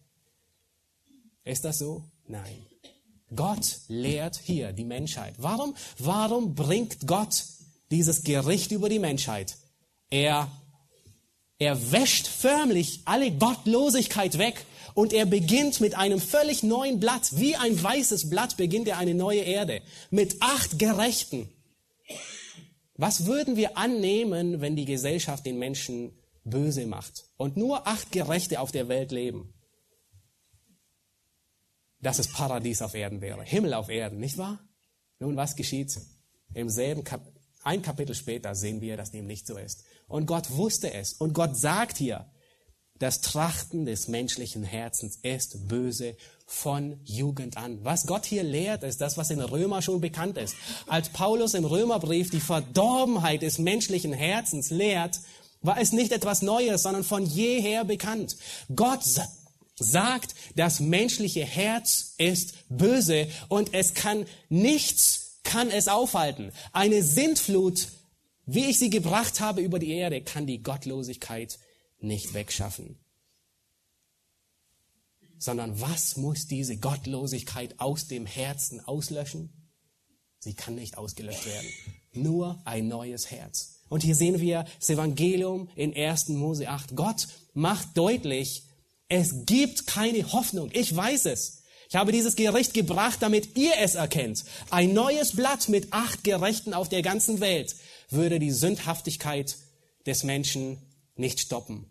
Ist das so? Nein. Gott lehrt hier die Menschheit. Warum, warum bringt Gott dieses Gericht über die Menschheit? Er, Er wäscht förmlich alle Gottlosigkeit weg und er beginnt mit einem völlig neuen Blatt. Wie ein weißes Blatt beginnt er eine neue Erde mit acht Gerechten. Was würden wir annehmen, wenn die Gesellschaft den Menschen böse macht und nur acht Gerechte auf der Welt leben? Dass es Paradies auf Erden wäre, Himmel auf Erden, nicht wahr? Nun, was geschieht? Im selben Kap ein Kapitel später sehen wir, dass dem nicht so ist. Und Gott wusste es. Und Gott sagt hier, das Trachten des menschlichen Herzens ist böse von Jugend an. Was Gott hier lehrt, ist das, was in Römer schon bekannt ist. Als Paulus im Römerbrief die Verdorbenheit des menschlichen Herzens lehrt, war es nicht etwas Neues, sondern von jeher bekannt. Gott sagt, das menschliche Herz ist böse und es kann nichts, kann es aufhalten. Eine Sintflut, wie ich sie gebracht habe über die Erde, kann die Gottlosigkeit nicht wegschaffen. Sondern was muss diese Gottlosigkeit aus dem Herzen auslöschen? Sie kann nicht ausgelöscht werden. Nur ein neues Herz. Und hier sehen wir das Evangelium in 1. Mose 8. Gott macht deutlich, es gibt keine Hoffnung. Ich weiß es. Ich habe dieses Gericht gebracht, damit ihr es erkennt. Ein neues Blatt mit acht Gerechten auf der ganzen Welt würde die Sündhaftigkeit des Menschen nicht stoppen.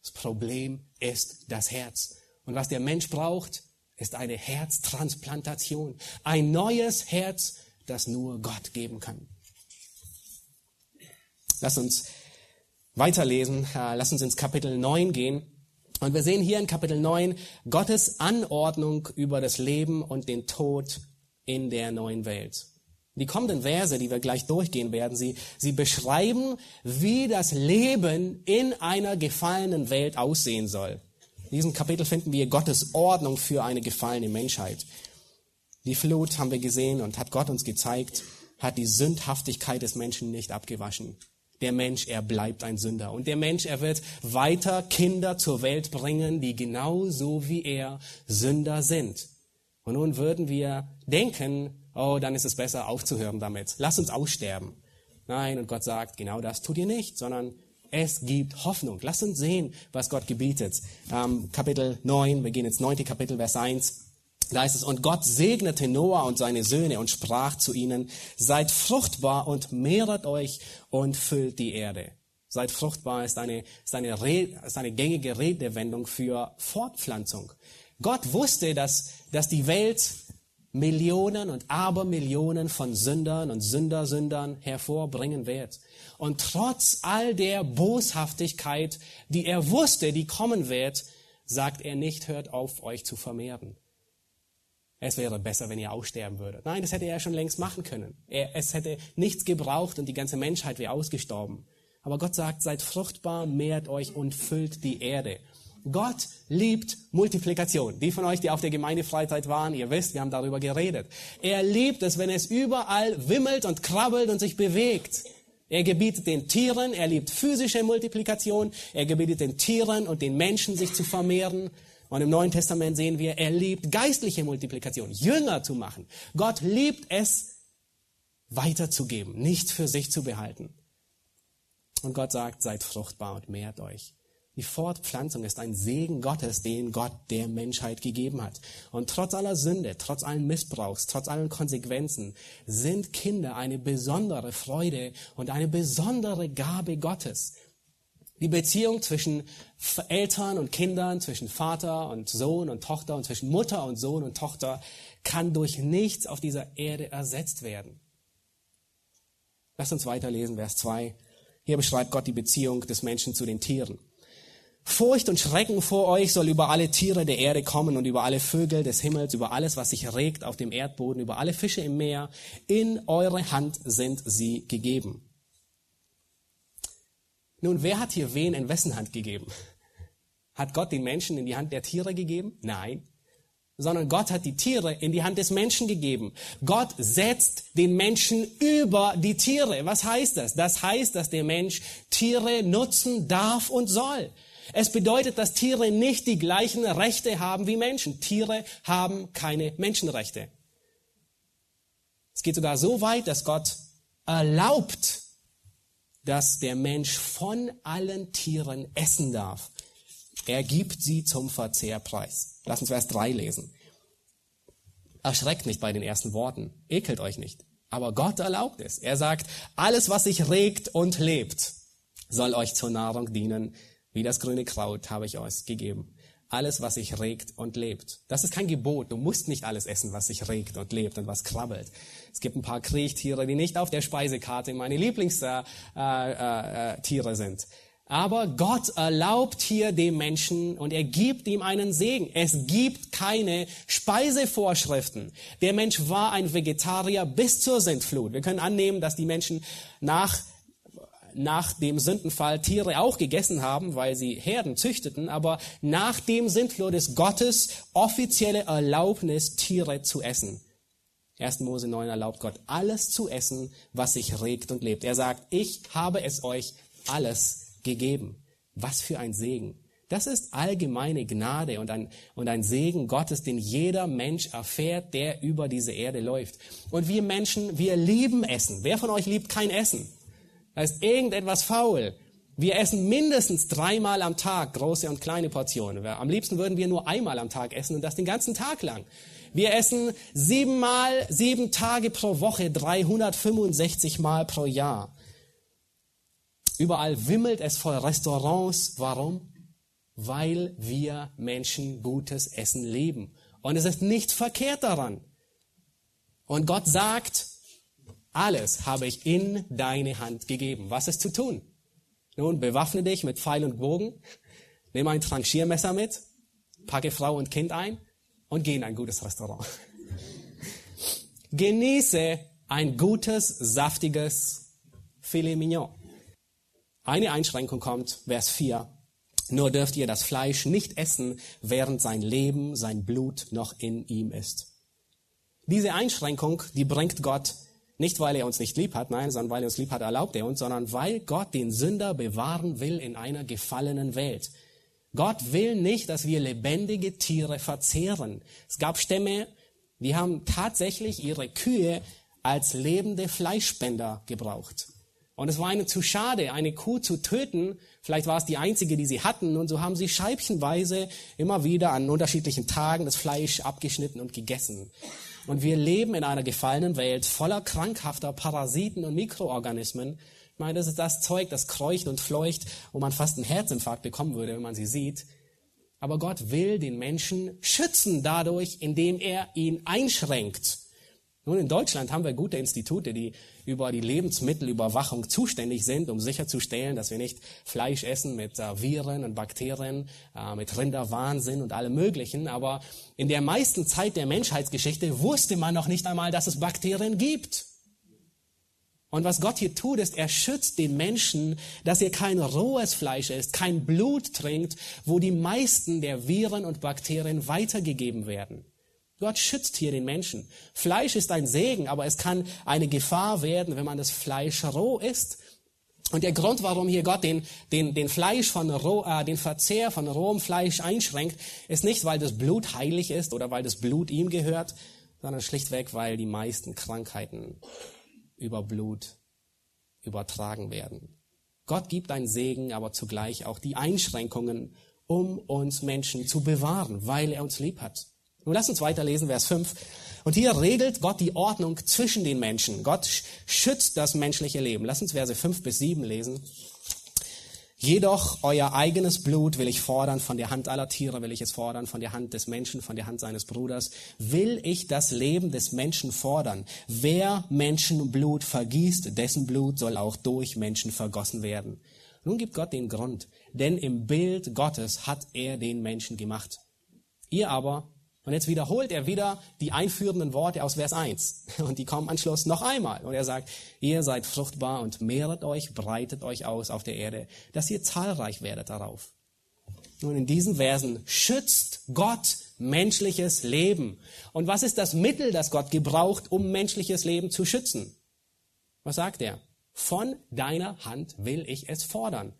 Das Problem ist das Herz. Und was der Mensch braucht, ist eine Herztransplantation. Ein neues Herz, das nur Gott geben kann. Lass uns weiterlesen. Äh, lass uns ins Kapitel 9 gehen. Und wir sehen hier in Kapitel 9 Gottes Anordnung über das Leben und den Tod in der neuen Welt. Die kommenden Verse, die wir gleich durchgehen werden, sie, sie beschreiben, wie das Leben in einer gefallenen Welt aussehen soll. In diesem Kapitel finden wir Gottes Ordnung für eine gefallene Menschheit. Die Flut haben wir gesehen und hat Gott uns gezeigt, hat die Sündhaftigkeit des Menschen nicht abgewaschen. Der Mensch, er bleibt ein Sünder. Und der Mensch, er wird weiter Kinder zur Welt bringen, die genauso wie er Sünder sind. Und nun würden wir denken, oh, dann ist es besser aufzuhören damit. Lass uns aussterben. Nein, und Gott sagt, genau das tut ihr nicht, sondern es gibt Hoffnung. Lass uns sehen, was Gott gebietet. Ähm, Kapitel 9, wir gehen ins neunte Kapitel, Vers 1. Da ist es, und Gott segnete Noah und seine Söhne und sprach zu ihnen, seid fruchtbar und mehret euch und füllt die Erde. Seid fruchtbar ist eine, ist eine, ist eine gängige Redewendung für Fortpflanzung. Gott wusste, dass, dass die Welt Millionen und Abermillionen von Sündern und Sündersündern hervorbringen wird. Und trotz all der Boshaftigkeit, die er wusste, die kommen wird, sagt er nicht, hört auf, euch zu vermehren. Es wäre besser, wenn ihr aussterben würdet. Nein, das hätte er schon längst machen können. Er, es hätte nichts gebraucht und die ganze Menschheit wäre ausgestorben. Aber Gott sagt, seid fruchtbar, mehrt euch und füllt die Erde. Gott liebt Multiplikation. Die von euch, die auf der Gemeindefreizeit waren, ihr wisst, wir haben darüber geredet. Er liebt es, wenn es überall wimmelt und krabbelt und sich bewegt. Er gebietet den Tieren, er liebt physische Multiplikation, er gebietet den Tieren und den Menschen, sich zu vermehren. Und im Neuen Testament sehen wir, er liebt geistliche Multiplikation, Jünger zu machen. Gott liebt es, weiterzugeben, nicht für sich zu behalten. Und Gott sagt, seid fruchtbar und mehrt euch. Die Fortpflanzung ist ein Segen Gottes, den Gott der Menschheit gegeben hat. Und trotz aller Sünde, trotz allen Missbrauchs, trotz allen Konsequenzen sind Kinder eine besondere Freude und eine besondere Gabe Gottes. Die Beziehung zwischen Eltern und Kindern, zwischen Vater und Sohn und Tochter und zwischen Mutter und Sohn und Tochter kann durch nichts auf dieser Erde ersetzt werden. Lass uns weiterlesen, Vers 2. Hier beschreibt Gott die Beziehung des Menschen zu den Tieren. Furcht und Schrecken vor euch soll über alle Tiere der Erde kommen und über alle Vögel des Himmels, über alles, was sich regt auf dem Erdboden, über alle Fische im Meer. In eure Hand sind sie gegeben. Nun, wer hat hier wen in wessen Hand gegeben? Hat Gott den Menschen in die Hand der Tiere gegeben? Nein. Sondern Gott hat die Tiere in die Hand des Menschen gegeben. Gott setzt den Menschen über die Tiere. Was heißt das? Das heißt, dass der Mensch Tiere nutzen darf und soll. Es bedeutet, dass Tiere nicht die gleichen Rechte haben wie Menschen. Tiere haben keine Menschenrechte. Es geht sogar so weit, dass Gott erlaubt, dass der Mensch von allen Tieren essen darf. Er gibt sie zum Verzehrpreis. Lass uns Vers 3 lesen. Erschreckt nicht bei den ersten Worten, ekelt euch nicht. Aber Gott erlaubt es. Er sagt, alles, was sich regt und lebt, soll euch zur Nahrung dienen. Wie das grüne Kraut habe ich euch gegeben. Alles, was sich regt und lebt. Das ist kein Gebot. Du musst nicht alles essen, was sich regt und lebt und was krabbelt. Es gibt ein paar Kriechtiere, die nicht auf der Speisekarte meine Lieblingstiere äh, äh, sind. Aber Gott erlaubt hier dem Menschen und er gibt ihm einen Segen. Es gibt keine Speisevorschriften. Der Mensch war ein Vegetarier bis zur Sintflut. Wir können annehmen, dass die Menschen nach nach dem Sündenfall Tiere auch gegessen haben, weil sie Herden züchteten, aber nach dem Sintflut ist Gottes offizielle Erlaubnis, Tiere zu essen. 1. Mose 9 erlaubt Gott alles zu essen, was sich regt und lebt. Er sagt, ich habe es euch alles gegeben. Was für ein Segen. Das ist allgemeine Gnade und ein, und ein Segen Gottes, den jeder Mensch erfährt, der über diese Erde läuft. Und wir Menschen, wir lieben Essen. Wer von euch liebt kein Essen? Da ist irgendetwas faul. Wir essen mindestens dreimal am Tag große und kleine Portionen. Am liebsten würden wir nur einmal am Tag essen und das den ganzen Tag lang. Wir essen siebenmal, sieben Tage pro Woche, 365 Mal pro Jahr. Überall wimmelt es voll Restaurants. Warum? Weil wir Menschen gutes Essen leben. Und es ist nichts verkehrt daran. Und Gott sagt, alles habe ich in deine Hand gegeben. Was ist zu tun? Nun, bewaffne dich mit Pfeil und Bogen, nimm ein Tranchiermesser mit, packe Frau und Kind ein und geh in ein gutes Restaurant. Genieße ein gutes, saftiges Filet Mignon. Eine Einschränkung kommt, Vers 4. Nur dürft ihr das Fleisch nicht essen, während sein Leben, sein Blut noch in ihm ist. Diese Einschränkung, die bringt Gott nicht, weil er uns nicht lieb hat, nein, sondern weil er uns lieb hat, erlaubt er uns, sondern weil Gott den Sünder bewahren will in einer gefallenen Welt. Gott will nicht, dass wir lebendige Tiere verzehren. Es gab Stämme, die haben tatsächlich ihre Kühe als lebende Fleischspender gebraucht. Und es war ihnen zu schade, eine Kuh zu töten. Vielleicht war es die einzige, die sie hatten. Und so haben sie scheibchenweise immer wieder an unterschiedlichen Tagen das Fleisch abgeschnitten und gegessen. Und wir leben in einer gefallenen Welt voller krankhafter Parasiten und Mikroorganismen. Ich meine, das ist das Zeug, das kreucht und fleucht, wo man fast einen Herzinfarkt bekommen würde, wenn man sie sieht. Aber Gott will den Menschen schützen dadurch, indem er ihn einschränkt. Nun, in Deutschland haben wir gute Institute, die über die Lebensmittelüberwachung zuständig sind, um sicherzustellen, dass wir nicht Fleisch essen mit äh, Viren und Bakterien, äh, mit Rinderwahnsinn und allem Möglichen. Aber in der meisten Zeit der Menschheitsgeschichte wusste man noch nicht einmal, dass es Bakterien gibt. Und was Gott hier tut, ist, er schützt den Menschen, dass er kein rohes Fleisch isst, kein Blut trinkt, wo die meisten der Viren und Bakterien weitergegeben werden. Gott schützt hier den Menschen. Fleisch ist ein Segen, aber es kann eine Gefahr werden, wenn man das Fleisch roh isst. Und der Grund, warum hier Gott den, den, den Fleisch von roh, äh, den Verzehr von rohem Fleisch einschränkt, ist nicht, weil das Blut heilig ist oder weil das Blut ihm gehört, sondern schlichtweg, weil die meisten Krankheiten über Blut übertragen werden. Gott gibt einen Segen, aber zugleich auch die Einschränkungen, um uns Menschen zu bewahren, weil er uns lieb hat. Nun lass uns weiterlesen, Vers 5. Und hier regelt Gott die Ordnung zwischen den Menschen. Gott schützt das menschliche Leben. Lass uns Verse 5 bis 7 lesen. Jedoch euer eigenes Blut will ich fordern, von der Hand aller Tiere will ich es fordern, von der Hand des Menschen, von der Hand seines Bruders, will ich das Leben des Menschen fordern. Wer Menschenblut vergießt, dessen Blut soll auch durch Menschen vergossen werden. Nun gibt Gott den Grund, denn im Bild Gottes hat er den Menschen gemacht. Ihr aber und jetzt wiederholt er wieder die einführenden Worte aus Vers 1. [LAUGHS] Und die kommen am Schluss noch einmal. Und er sagt, ihr seid fruchtbar und mehret euch, breitet euch aus auf der Erde, dass ihr zahlreich werdet darauf. Nun, in diesen Versen schützt Gott menschliches Leben. Und was ist das Mittel, das Gott gebraucht, um menschliches Leben zu schützen? Was sagt er? Von deiner Hand will ich es fordern.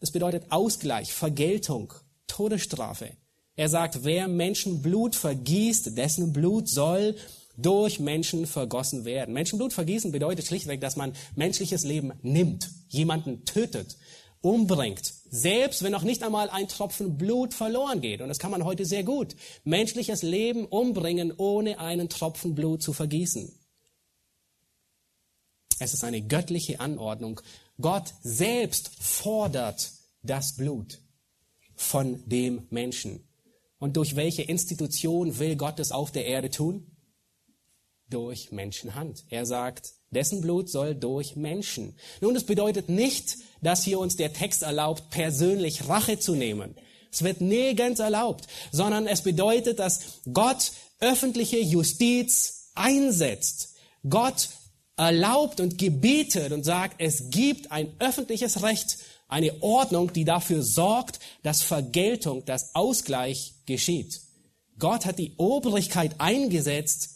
Das bedeutet Ausgleich, Vergeltung, Todesstrafe. Er sagt, wer Menschenblut vergießt, dessen Blut soll durch Menschen vergossen werden. Menschenblut vergießen bedeutet schlichtweg, dass man menschliches Leben nimmt, jemanden tötet, umbringt, selbst wenn noch nicht einmal ein Tropfen Blut verloren geht. Und das kann man heute sehr gut. Menschliches Leben umbringen, ohne einen Tropfen Blut zu vergießen. Es ist eine göttliche Anordnung. Gott selbst fordert das Blut von dem Menschen. Und durch welche Institution will Gott es auf der Erde tun? Durch Menschenhand. Er sagt, dessen Blut soll durch Menschen. Nun, das bedeutet nicht, dass hier uns der Text erlaubt, persönlich Rache zu nehmen. Es wird nirgends erlaubt, sondern es bedeutet, dass Gott öffentliche Justiz einsetzt. Gott erlaubt und gebietet und sagt, es gibt ein öffentliches Recht, eine Ordnung, die dafür sorgt, dass Vergeltung, dass Ausgleich geschieht. Gott hat die Obrigkeit eingesetzt,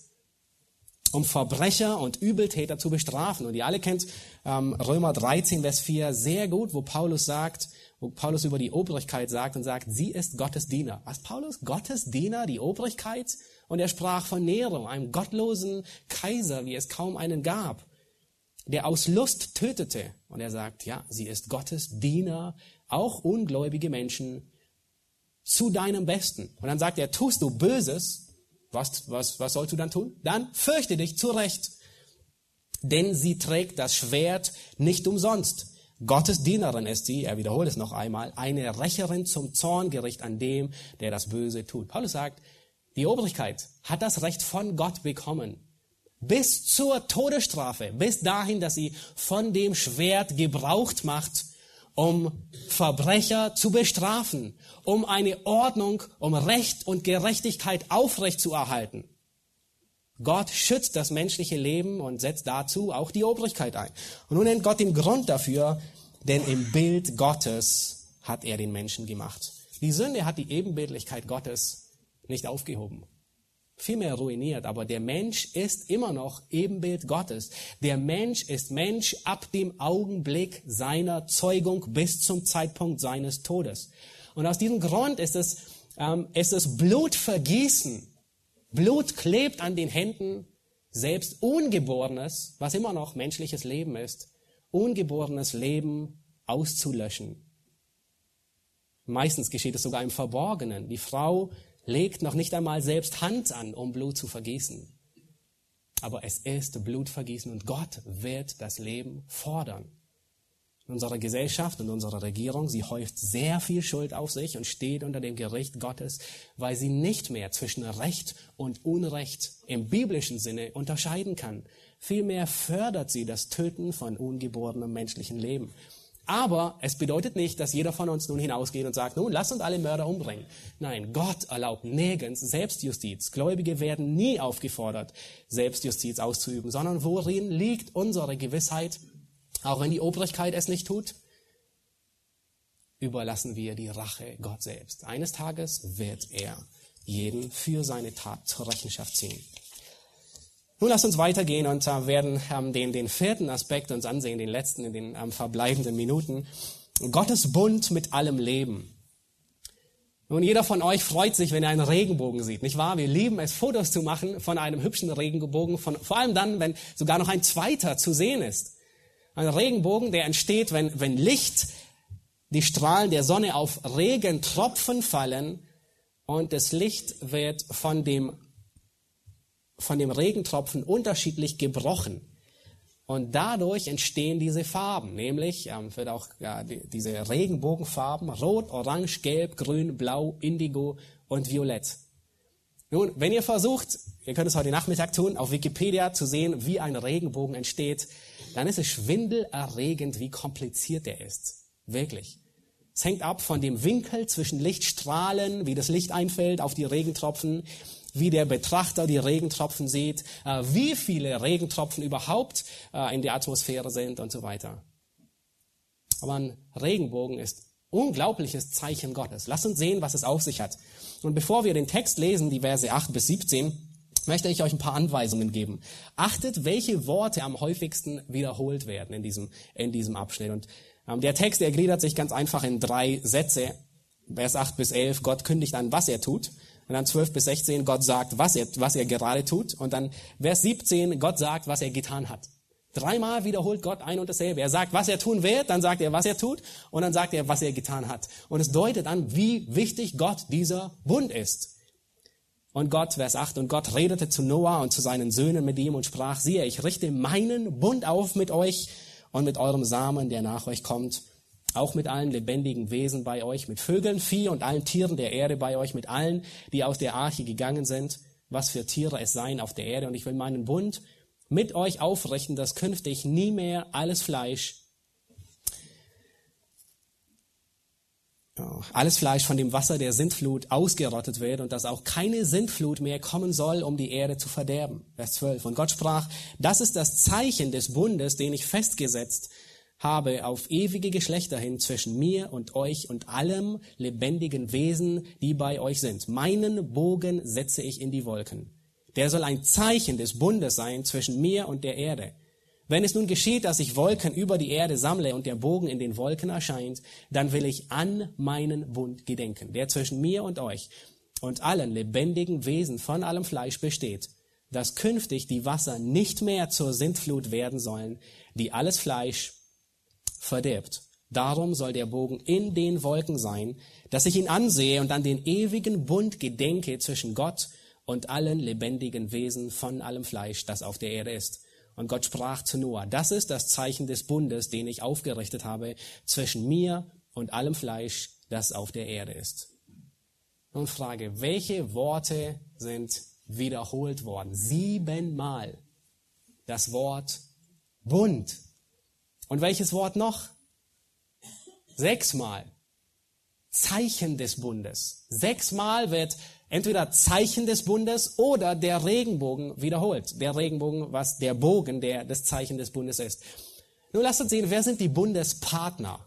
um Verbrecher und Übeltäter zu bestrafen. Und ihr alle kennt ähm, Römer 13, Vers 4 sehr gut, wo Paulus sagt, wo Paulus über die Obrigkeit sagt und sagt, sie ist Gottes Diener. Was Paulus? Gottes Diener, die Obrigkeit? Und er sprach von Nero, einem gottlosen Kaiser, wie es kaum einen gab, der aus Lust tötete. Und er sagt, ja, sie ist Gottes Diener, auch ungläubige Menschen, zu deinem Besten. Und dann sagt er, tust du Böses, was, was, was sollst du dann tun? Dann fürchte dich zurecht. Denn sie trägt das Schwert nicht umsonst. Gottes Dienerin ist sie, er wiederholt es noch einmal, eine Rächerin zum Zorngericht an dem, der das Böse tut. Paulus sagt, die Obrigkeit hat das Recht von Gott bekommen. Bis zur Todesstrafe, bis dahin, dass sie von dem Schwert gebraucht macht, um Verbrecher zu bestrafen, um eine Ordnung, um Recht und Gerechtigkeit aufrechtzuerhalten. Gott schützt das menschliche Leben und setzt dazu auch die Obrigkeit ein. Und nun nennt Gott den Grund dafür, denn im Bild Gottes hat er den Menschen gemacht. Die Sünde hat die Ebenbildlichkeit Gottes nicht aufgehoben vielmehr ruiniert. Aber der Mensch ist immer noch Ebenbild Gottes. Der Mensch ist Mensch ab dem Augenblick seiner Zeugung bis zum Zeitpunkt seines Todes. Und aus diesem Grund ist es, ähm, ist es Blutvergießen. Blut klebt an den Händen, selbst Ungeborenes, was immer noch menschliches Leben ist, ungeborenes Leben auszulöschen. Meistens geschieht es sogar im Verborgenen. Die Frau legt noch nicht einmal selbst Hand an, um Blut zu vergießen. Aber es ist Blutvergießen und Gott wird das Leben fordern. Unsere Gesellschaft und unsere Regierung, sie häuft sehr viel Schuld auf sich und steht unter dem Gericht Gottes, weil sie nicht mehr zwischen Recht und Unrecht im biblischen Sinne unterscheiden kann. Vielmehr fördert sie das Töten von ungeborenem menschlichen Leben. Aber es bedeutet nicht, dass jeder von uns nun hinausgeht und sagt, nun lass uns alle Mörder umbringen. Nein, Gott erlaubt nirgends Selbstjustiz. Gläubige werden nie aufgefordert, Selbstjustiz auszuüben, sondern worin liegt unsere Gewissheit, auch wenn die Obrigkeit es nicht tut? Überlassen wir die Rache Gott selbst. Eines Tages wird er jeden für seine Tat zur Rechenschaft ziehen. Nun lass uns weitergehen und äh, werden ähm, den, den vierten Aspekt uns ansehen, den letzten in den ähm, verbleibenden Minuten. Gottes Bund mit allem Leben. Nun, jeder von euch freut sich, wenn er einen Regenbogen sieht, nicht wahr? Wir lieben es, Fotos zu machen von einem hübschen Regenbogen, von, vor allem dann, wenn sogar noch ein zweiter zu sehen ist. Ein Regenbogen, der entsteht, wenn, wenn Licht, die Strahlen der Sonne auf Regentropfen fallen und das Licht wird von dem von dem Regentropfen unterschiedlich gebrochen. Und dadurch entstehen diese Farben, nämlich ähm, wird auch ja, die, diese Regenbogenfarben rot, orange, gelb, grün, blau, indigo und violett. Nun, wenn ihr versucht, ihr könnt es heute Nachmittag tun, auf Wikipedia zu sehen, wie ein Regenbogen entsteht, dann ist es schwindelerregend, wie kompliziert der ist. Wirklich. Es hängt ab von dem Winkel zwischen Lichtstrahlen, wie das Licht einfällt auf die Regentropfen, wie der Betrachter die Regentropfen sieht, äh, wie viele Regentropfen überhaupt äh, in der Atmosphäre sind und so weiter. Aber ein Regenbogen ist unglaubliches Zeichen Gottes. Lass uns sehen, was es auf sich hat. Und bevor wir den Text lesen, die Verse 8 bis 17, möchte ich euch ein paar Anweisungen geben. Achtet, welche Worte am häufigsten wiederholt werden in diesem, in diesem Abschnitt. Und ähm, der Text, der gliedert sich ganz einfach in drei Sätze. Vers 8 bis 11, Gott kündigt an, was er tut. Und dann 12 bis 16, Gott sagt, was er, was er gerade tut. Und dann Vers 17, Gott sagt, was er getan hat. Dreimal wiederholt Gott ein und dasselbe. Er sagt, was er tun wird, dann sagt er, was er tut, und dann sagt er, was er getan hat. Und es deutet an, wie wichtig Gott dieser Bund ist. Und Gott, Vers 8, und Gott redete zu Noah und zu seinen Söhnen mit ihm und sprach, siehe, ich richte meinen Bund auf mit euch und mit eurem Samen, der nach euch kommt, auch mit allen lebendigen Wesen bei euch, mit Vögeln, Vieh und allen Tieren der Erde bei euch, mit allen, die aus der Arche gegangen sind, was für Tiere es seien auf der Erde. Und ich will meinen Bund mit euch aufrichten, dass künftig nie mehr alles Fleisch, alles Fleisch von dem Wasser der Sintflut ausgerottet wird und dass auch keine Sintflut mehr kommen soll, um die Erde zu verderben. Vers 12. Und Gott sprach, das ist das Zeichen des Bundes, den ich festgesetzt habe auf ewige Geschlechter hin zwischen mir und euch und allem lebendigen Wesen, die bei euch sind. Meinen Bogen setze ich in die Wolken. Der soll ein Zeichen des Bundes sein zwischen mir und der Erde. Wenn es nun geschieht, dass ich Wolken über die Erde sammle und der Bogen in den Wolken erscheint, dann will ich an meinen Bund gedenken, der zwischen mir und euch und allen lebendigen Wesen von allem Fleisch besteht, dass künftig die Wasser nicht mehr zur Sintflut werden sollen, die alles Fleisch verderbt. Darum soll der Bogen in den Wolken sein, dass ich ihn ansehe und an den ewigen Bund gedenke zwischen Gott und allen lebendigen Wesen von allem Fleisch, das auf der Erde ist. Und Gott sprach zu Noah, das ist das Zeichen des Bundes, den ich aufgerichtet habe zwischen mir und allem Fleisch, das auf der Erde ist. Nun frage, welche Worte sind wiederholt worden? Siebenmal. Das Wort Bund. Und welches Wort noch? Sechsmal. Zeichen des Bundes. Sechsmal wird entweder Zeichen des Bundes oder der Regenbogen wiederholt. Der Regenbogen, was der Bogen, der das Zeichen des Bundes ist. Nun lasst uns sehen, wer sind die Bundespartner?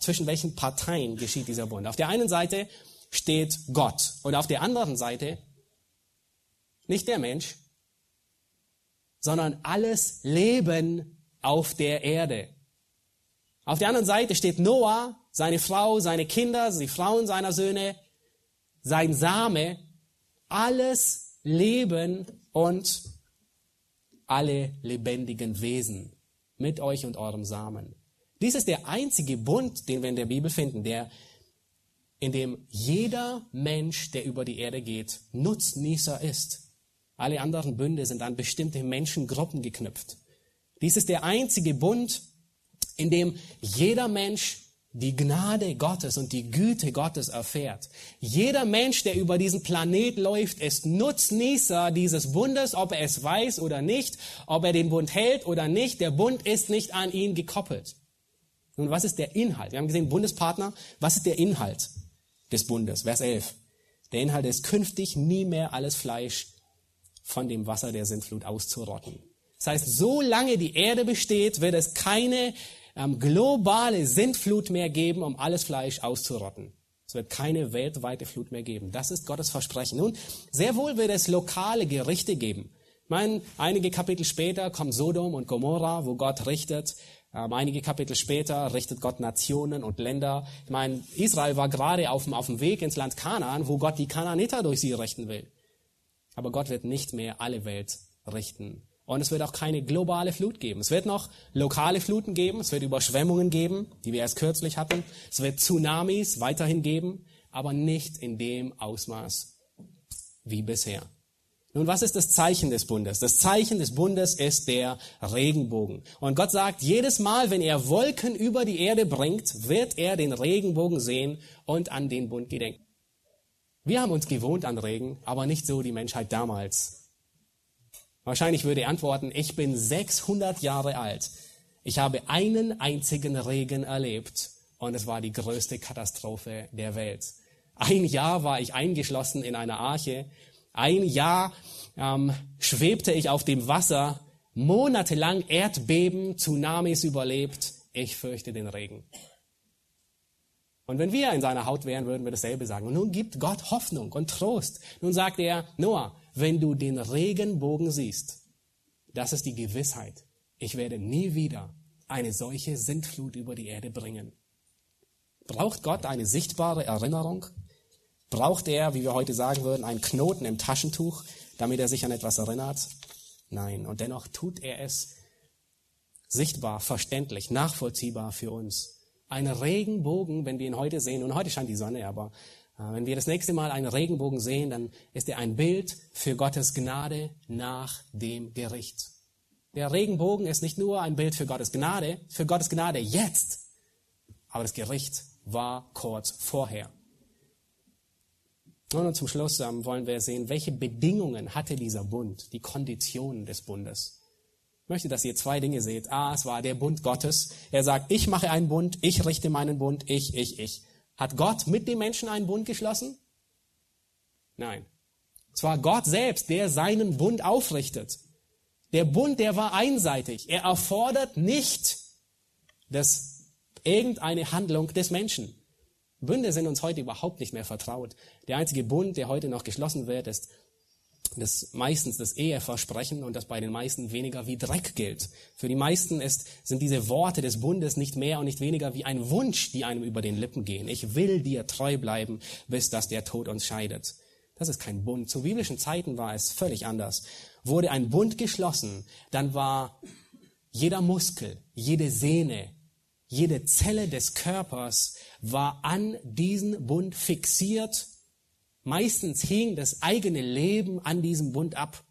Zwischen welchen Parteien geschieht dieser Bund? Auf der einen Seite steht Gott und auf der anderen Seite nicht der Mensch, sondern alles Leben auf der Erde. Auf der anderen Seite steht Noah, seine Frau, seine Kinder, die Frauen seiner Söhne, sein Same, alles Leben und alle lebendigen Wesen mit euch und eurem Samen. Dies ist der einzige Bund, den wir in der Bibel finden, der in dem jeder Mensch, der über die Erde geht, Nutznießer ist. Alle anderen Bünde sind an bestimmte Menschengruppen geknüpft. Dies ist der einzige Bund, in dem jeder Mensch die Gnade Gottes und die Güte Gottes erfährt. Jeder Mensch, der über diesen Planet läuft, ist Nutznießer dieses Bundes, ob er es weiß oder nicht, ob er den Bund hält oder nicht. Der Bund ist nicht an ihn gekoppelt. Nun, was ist der Inhalt? Wir haben gesehen, Bundespartner. Was ist der Inhalt des Bundes? Vers 11. Der Inhalt ist künftig nie mehr alles Fleisch von dem Wasser der Sintflut auszurotten. Das heißt, solange die Erde besteht, wird es keine ähm, globale Sintflut mehr geben, um alles Fleisch auszurotten. Es wird keine weltweite Flut mehr geben. Das ist Gottes Versprechen. Nun, sehr wohl wird es lokale Gerichte geben. Ich meine, einige Kapitel später kommt Sodom und Gomorra, wo Gott richtet. Ähm, einige Kapitel später richtet Gott Nationen und Länder. Ich meine, Israel war gerade auf dem, auf dem Weg ins Land Kanaan, wo Gott die Kananiter durch sie richten will. Aber Gott wird nicht mehr alle Welt richten. Und es wird auch keine globale Flut geben. Es wird noch lokale Fluten geben, es wird Überschwemmungen geben, die wir erst kürzlich hatten. Es wird Tsunamis weiterhin geben, aber nicht in dem Ausmaß wie bisher. Nun, was ist das Zeichen des Bundes? Das Zeichen des Bundes ist der Regenbogen. Und Gott sagt, jedes Mal, wenn er Wolken über die Erde bringt, wird er den Regenbogen sehen und an den Bund gedenken. Wir haben uns gewohnt an Regen, aber nicht so die Menschheit damals. Wahrscheinlich würde er antworten, ich bin 600 Jahre alt. Ich habe einen einzigen Regen erlebt und es war die größte Katastrophe der Welt. Ein Jahr war ich eingeschlossen in einer Arche. Ein Jahr ähm, schwebte ich auf dem Wasser. Monatelang Erdbeben, Tsunamis überlebt. Ich fürchte den Regen. Und wenn wir in seiner Haut wären, würden wir dasselbe sagen. Und nun gibt Gott Hoffnung und Trost. Nun sagt er, Noah, wenn du den Regenbogen siehst, das ist die Gewissheit. Ich werde nie wieder eine solche Sintflut über die Erde bringen. Braucht Gott eine sichtbare Erinnerung? Braucht er, wie wir heute sagen würden, einen Knoten im Taschentuch, damit er sich an etwas erinnert? Nein. Und dennoch tut er es sichtbar, verständlich, nachvollziehbar für uns. Ein Regenbogen, wenn wir ihn heute sehen, und heute scheint die Sonne, aber wenn wir das nächste Mal einen Regenbogen sehen, dann ist er ein Bild für Gottes Gnade nach dem Gericht. Der Regenbogen ist nicht nur ein Bild für Gottes Gnade, für Gottes Gnade jetzt, aber das Gericht war kurz vorher. Und zum Schluss ähm, wollen wir sehen, welche Bedingungen hatte dieser Bund, die Konditionen des Bundes. Ich möchte, dass ihr zwei Dinge seht. Ah, es war der Bund Gottes. Er sagt, ich mache einen Bund, ich richte meinen Bund, ich, ich, ich. Hat Gott mit dem Menschen einen Bund geschlossen? Nein. Es war Gott selbst, der seinen Bund aufrichtet. Der Bund, der war einseitig. Er erfordert nicht das irgendeine Handlung des Menschen. Bünde sind uns heute überhaupt nicht mehr vertraut. Der einzige Bund, der heute noch geschlossen wird, ist das meistens das Eheversprechen und das bei den meisten weniger wie Dreck gilt. Für die meisten ist, sind diese Worte des Bundes nicht mehr und nicht weniger wie ein Wunsch, die einem über den Lippen gehen. Ich will dir treu bleiben, bis dass der Tod uns scheidet. Das ist kein Bund. Zu biblischen Zeiten war es völlig anders. Wurde ein Bund geschlossen, dann war jeder Muskel, jede Sehne, jede Zelle des Körpers war an diesen Bund fixiert. Meistens hing das eigene Leben an diesem Bund ab.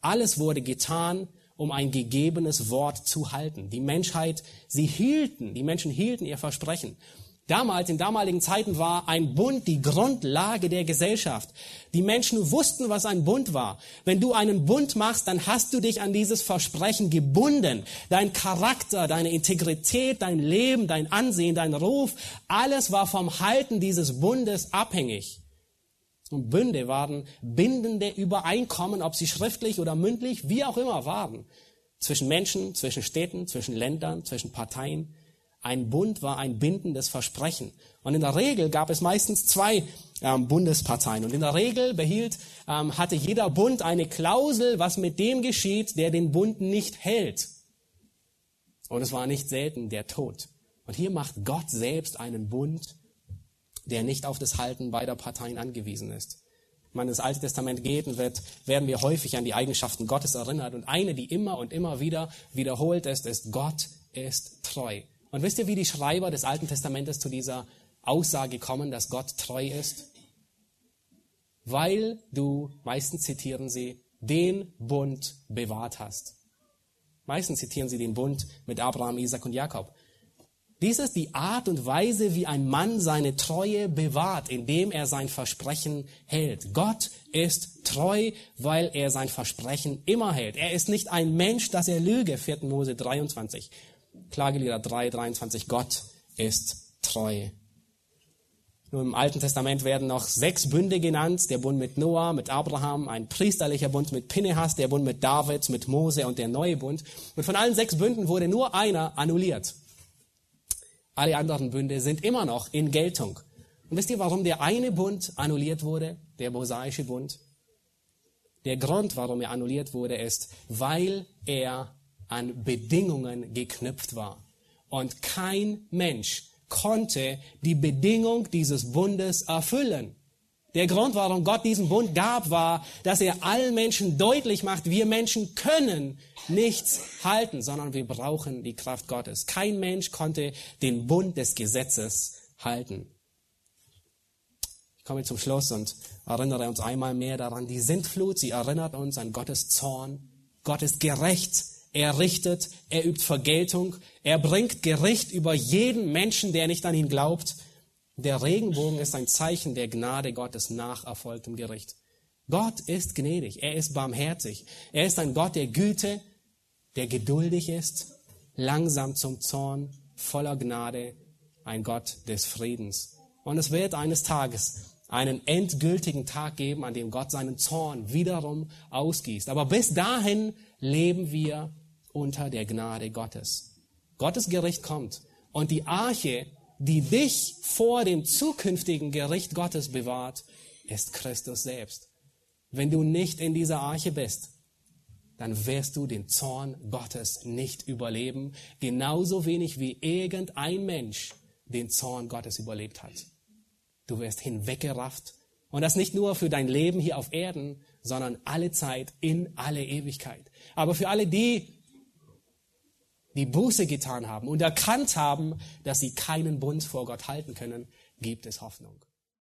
Alles wurde getan, um ein gegebenes Wort zu halten. Die Menschheit, sie hielten, die Menschen hielten ihr Versprechen. Damals, in damaligen Zeiten war ein Bund die Grundlage der Gesellschaft. Die Menschen wussten, was ein Bund war. Wenn du einen Bund machst, dann hast du dich an dieses Versprechen gebunden. Dein Charakter, deine Integrität, dein Leben, dein Ansehen, dein Ruf, alles war vom Halten dieses Bundes abhängig. Und Bünde waren bindende Übereinkommen, ob sie schriftlich oder mündlich, wie auch immer waren. Zwischen Menschen, zwischen Städten, zwischen Ländern, zwischen Parteien. Ein Bund war ein bindendes Versprechen. Und in der Regel gab es meistens zwei ähm, Bundesparteien. Und in der Regel behielt, ähm, hatte jeder Bund eine Klausel, was mit dem geschieht, der den Bund nicht hält. Und es war nicht selten der Tod. Und hier macht Gott selbst einen Bund, der nicht auf das Halten beider Parteien angewiesen ist. Wenn man ins Alte Testament geht wird, werden wir häufig an die Eigenschaften Gottes erinnert. Und eine, die immer und immer wieder wiederholt ist, ist, Gott ist treu. Und wisst ihr, wie die Schreiber des Alten Testamentes zu dieser Aussage kommen, dass Gott treu ist? Weil du, meistens zitieren sie, den Bund bewahrt hast. Meistens zitieren sie den Bund mit Abraham, Isaac und Jakob. Dies ist die Art und Weise, wie ein Mann seine Treue bewahrt, indem er sein Versprechen hält. Gott ist treu, weil er sein Versprechen immer hält. Er ist nicht ein Mensch, dass er lüge, 4. Mose 23. Klagelieder 3, 23, Gott ist treu. Nur im Alten Testament werden noch sechs Bünde genannt. Der Bund mit Noah, mit Abraham, ein priesterlicher Bund mit Pinehas, der Bund mit David, mit Mose und der neue Bund. Und von allen sechs Bünden wurde nur einer annulliert. Alle anderen Bünde sind immer noch in Geltung. Und wisst ihr, warum der eine Bund annulliert wurde? Der mosaische Bund? Der Grund, warum er annulliert wurde, ist, weil er an Bedingungen geknüpft war. Und kein Mensch konnte die Bedingung dieses Bundes erfüllen. Der Grund, warum Gott diesen Bund gab, war, dass er allen Menschen deutlich macht, wir Menschen können nichts halten, sondern wir brauchen die Kraft Gottes. Kein Mensch konnte den Bund des Gesetzes halten. Ich komme zum Schluss und erinnere uns einmal mehr daran, die Sintflut, sie erinnert uns an Gottes Zorn. Gott ist gerecht er richtet, er übt Vergeltung, er bringt Gericht über jeden Menschen, der nicht an ihn glaubt. Der Regenbogen ist ein Zeichen der Gnade Gottes nach erfolgtem Gericht. Gott ist gnädig, er ist barmherzig, er ist ein Gott der Güte, der geduldig ist, langsam zum Zorn, voller Gnade, ein Gott des Friedens. Und es wird eines Tages einen endgültigen Tag geben, an dem Gott seinen Zorn wiederum ausgießt. Aber bis dahin leben wir unter der Gnade Gottes. Gottes Gericht kommt und die Arche, die dich vor dem zukünftigen Gericht Gottes bewahrt, ist Christus selbst. Wenn du nicht in dieser Arche bist, dann wirst du den Zorn Gottes nicht überleben, genauso wenig wie irgendein Mensch den Zorn Gottes überlebt hat. Du wirst hinweggerafft. Und das nicht nur für dein Leben hier auf Erden, sondern alle Zeit in alle Ewigkeit. Aber für alle die, die Buße getan haben und erkannt haben, dass sie keinen Bund vor Gott halten können, gibt es Hoffnung.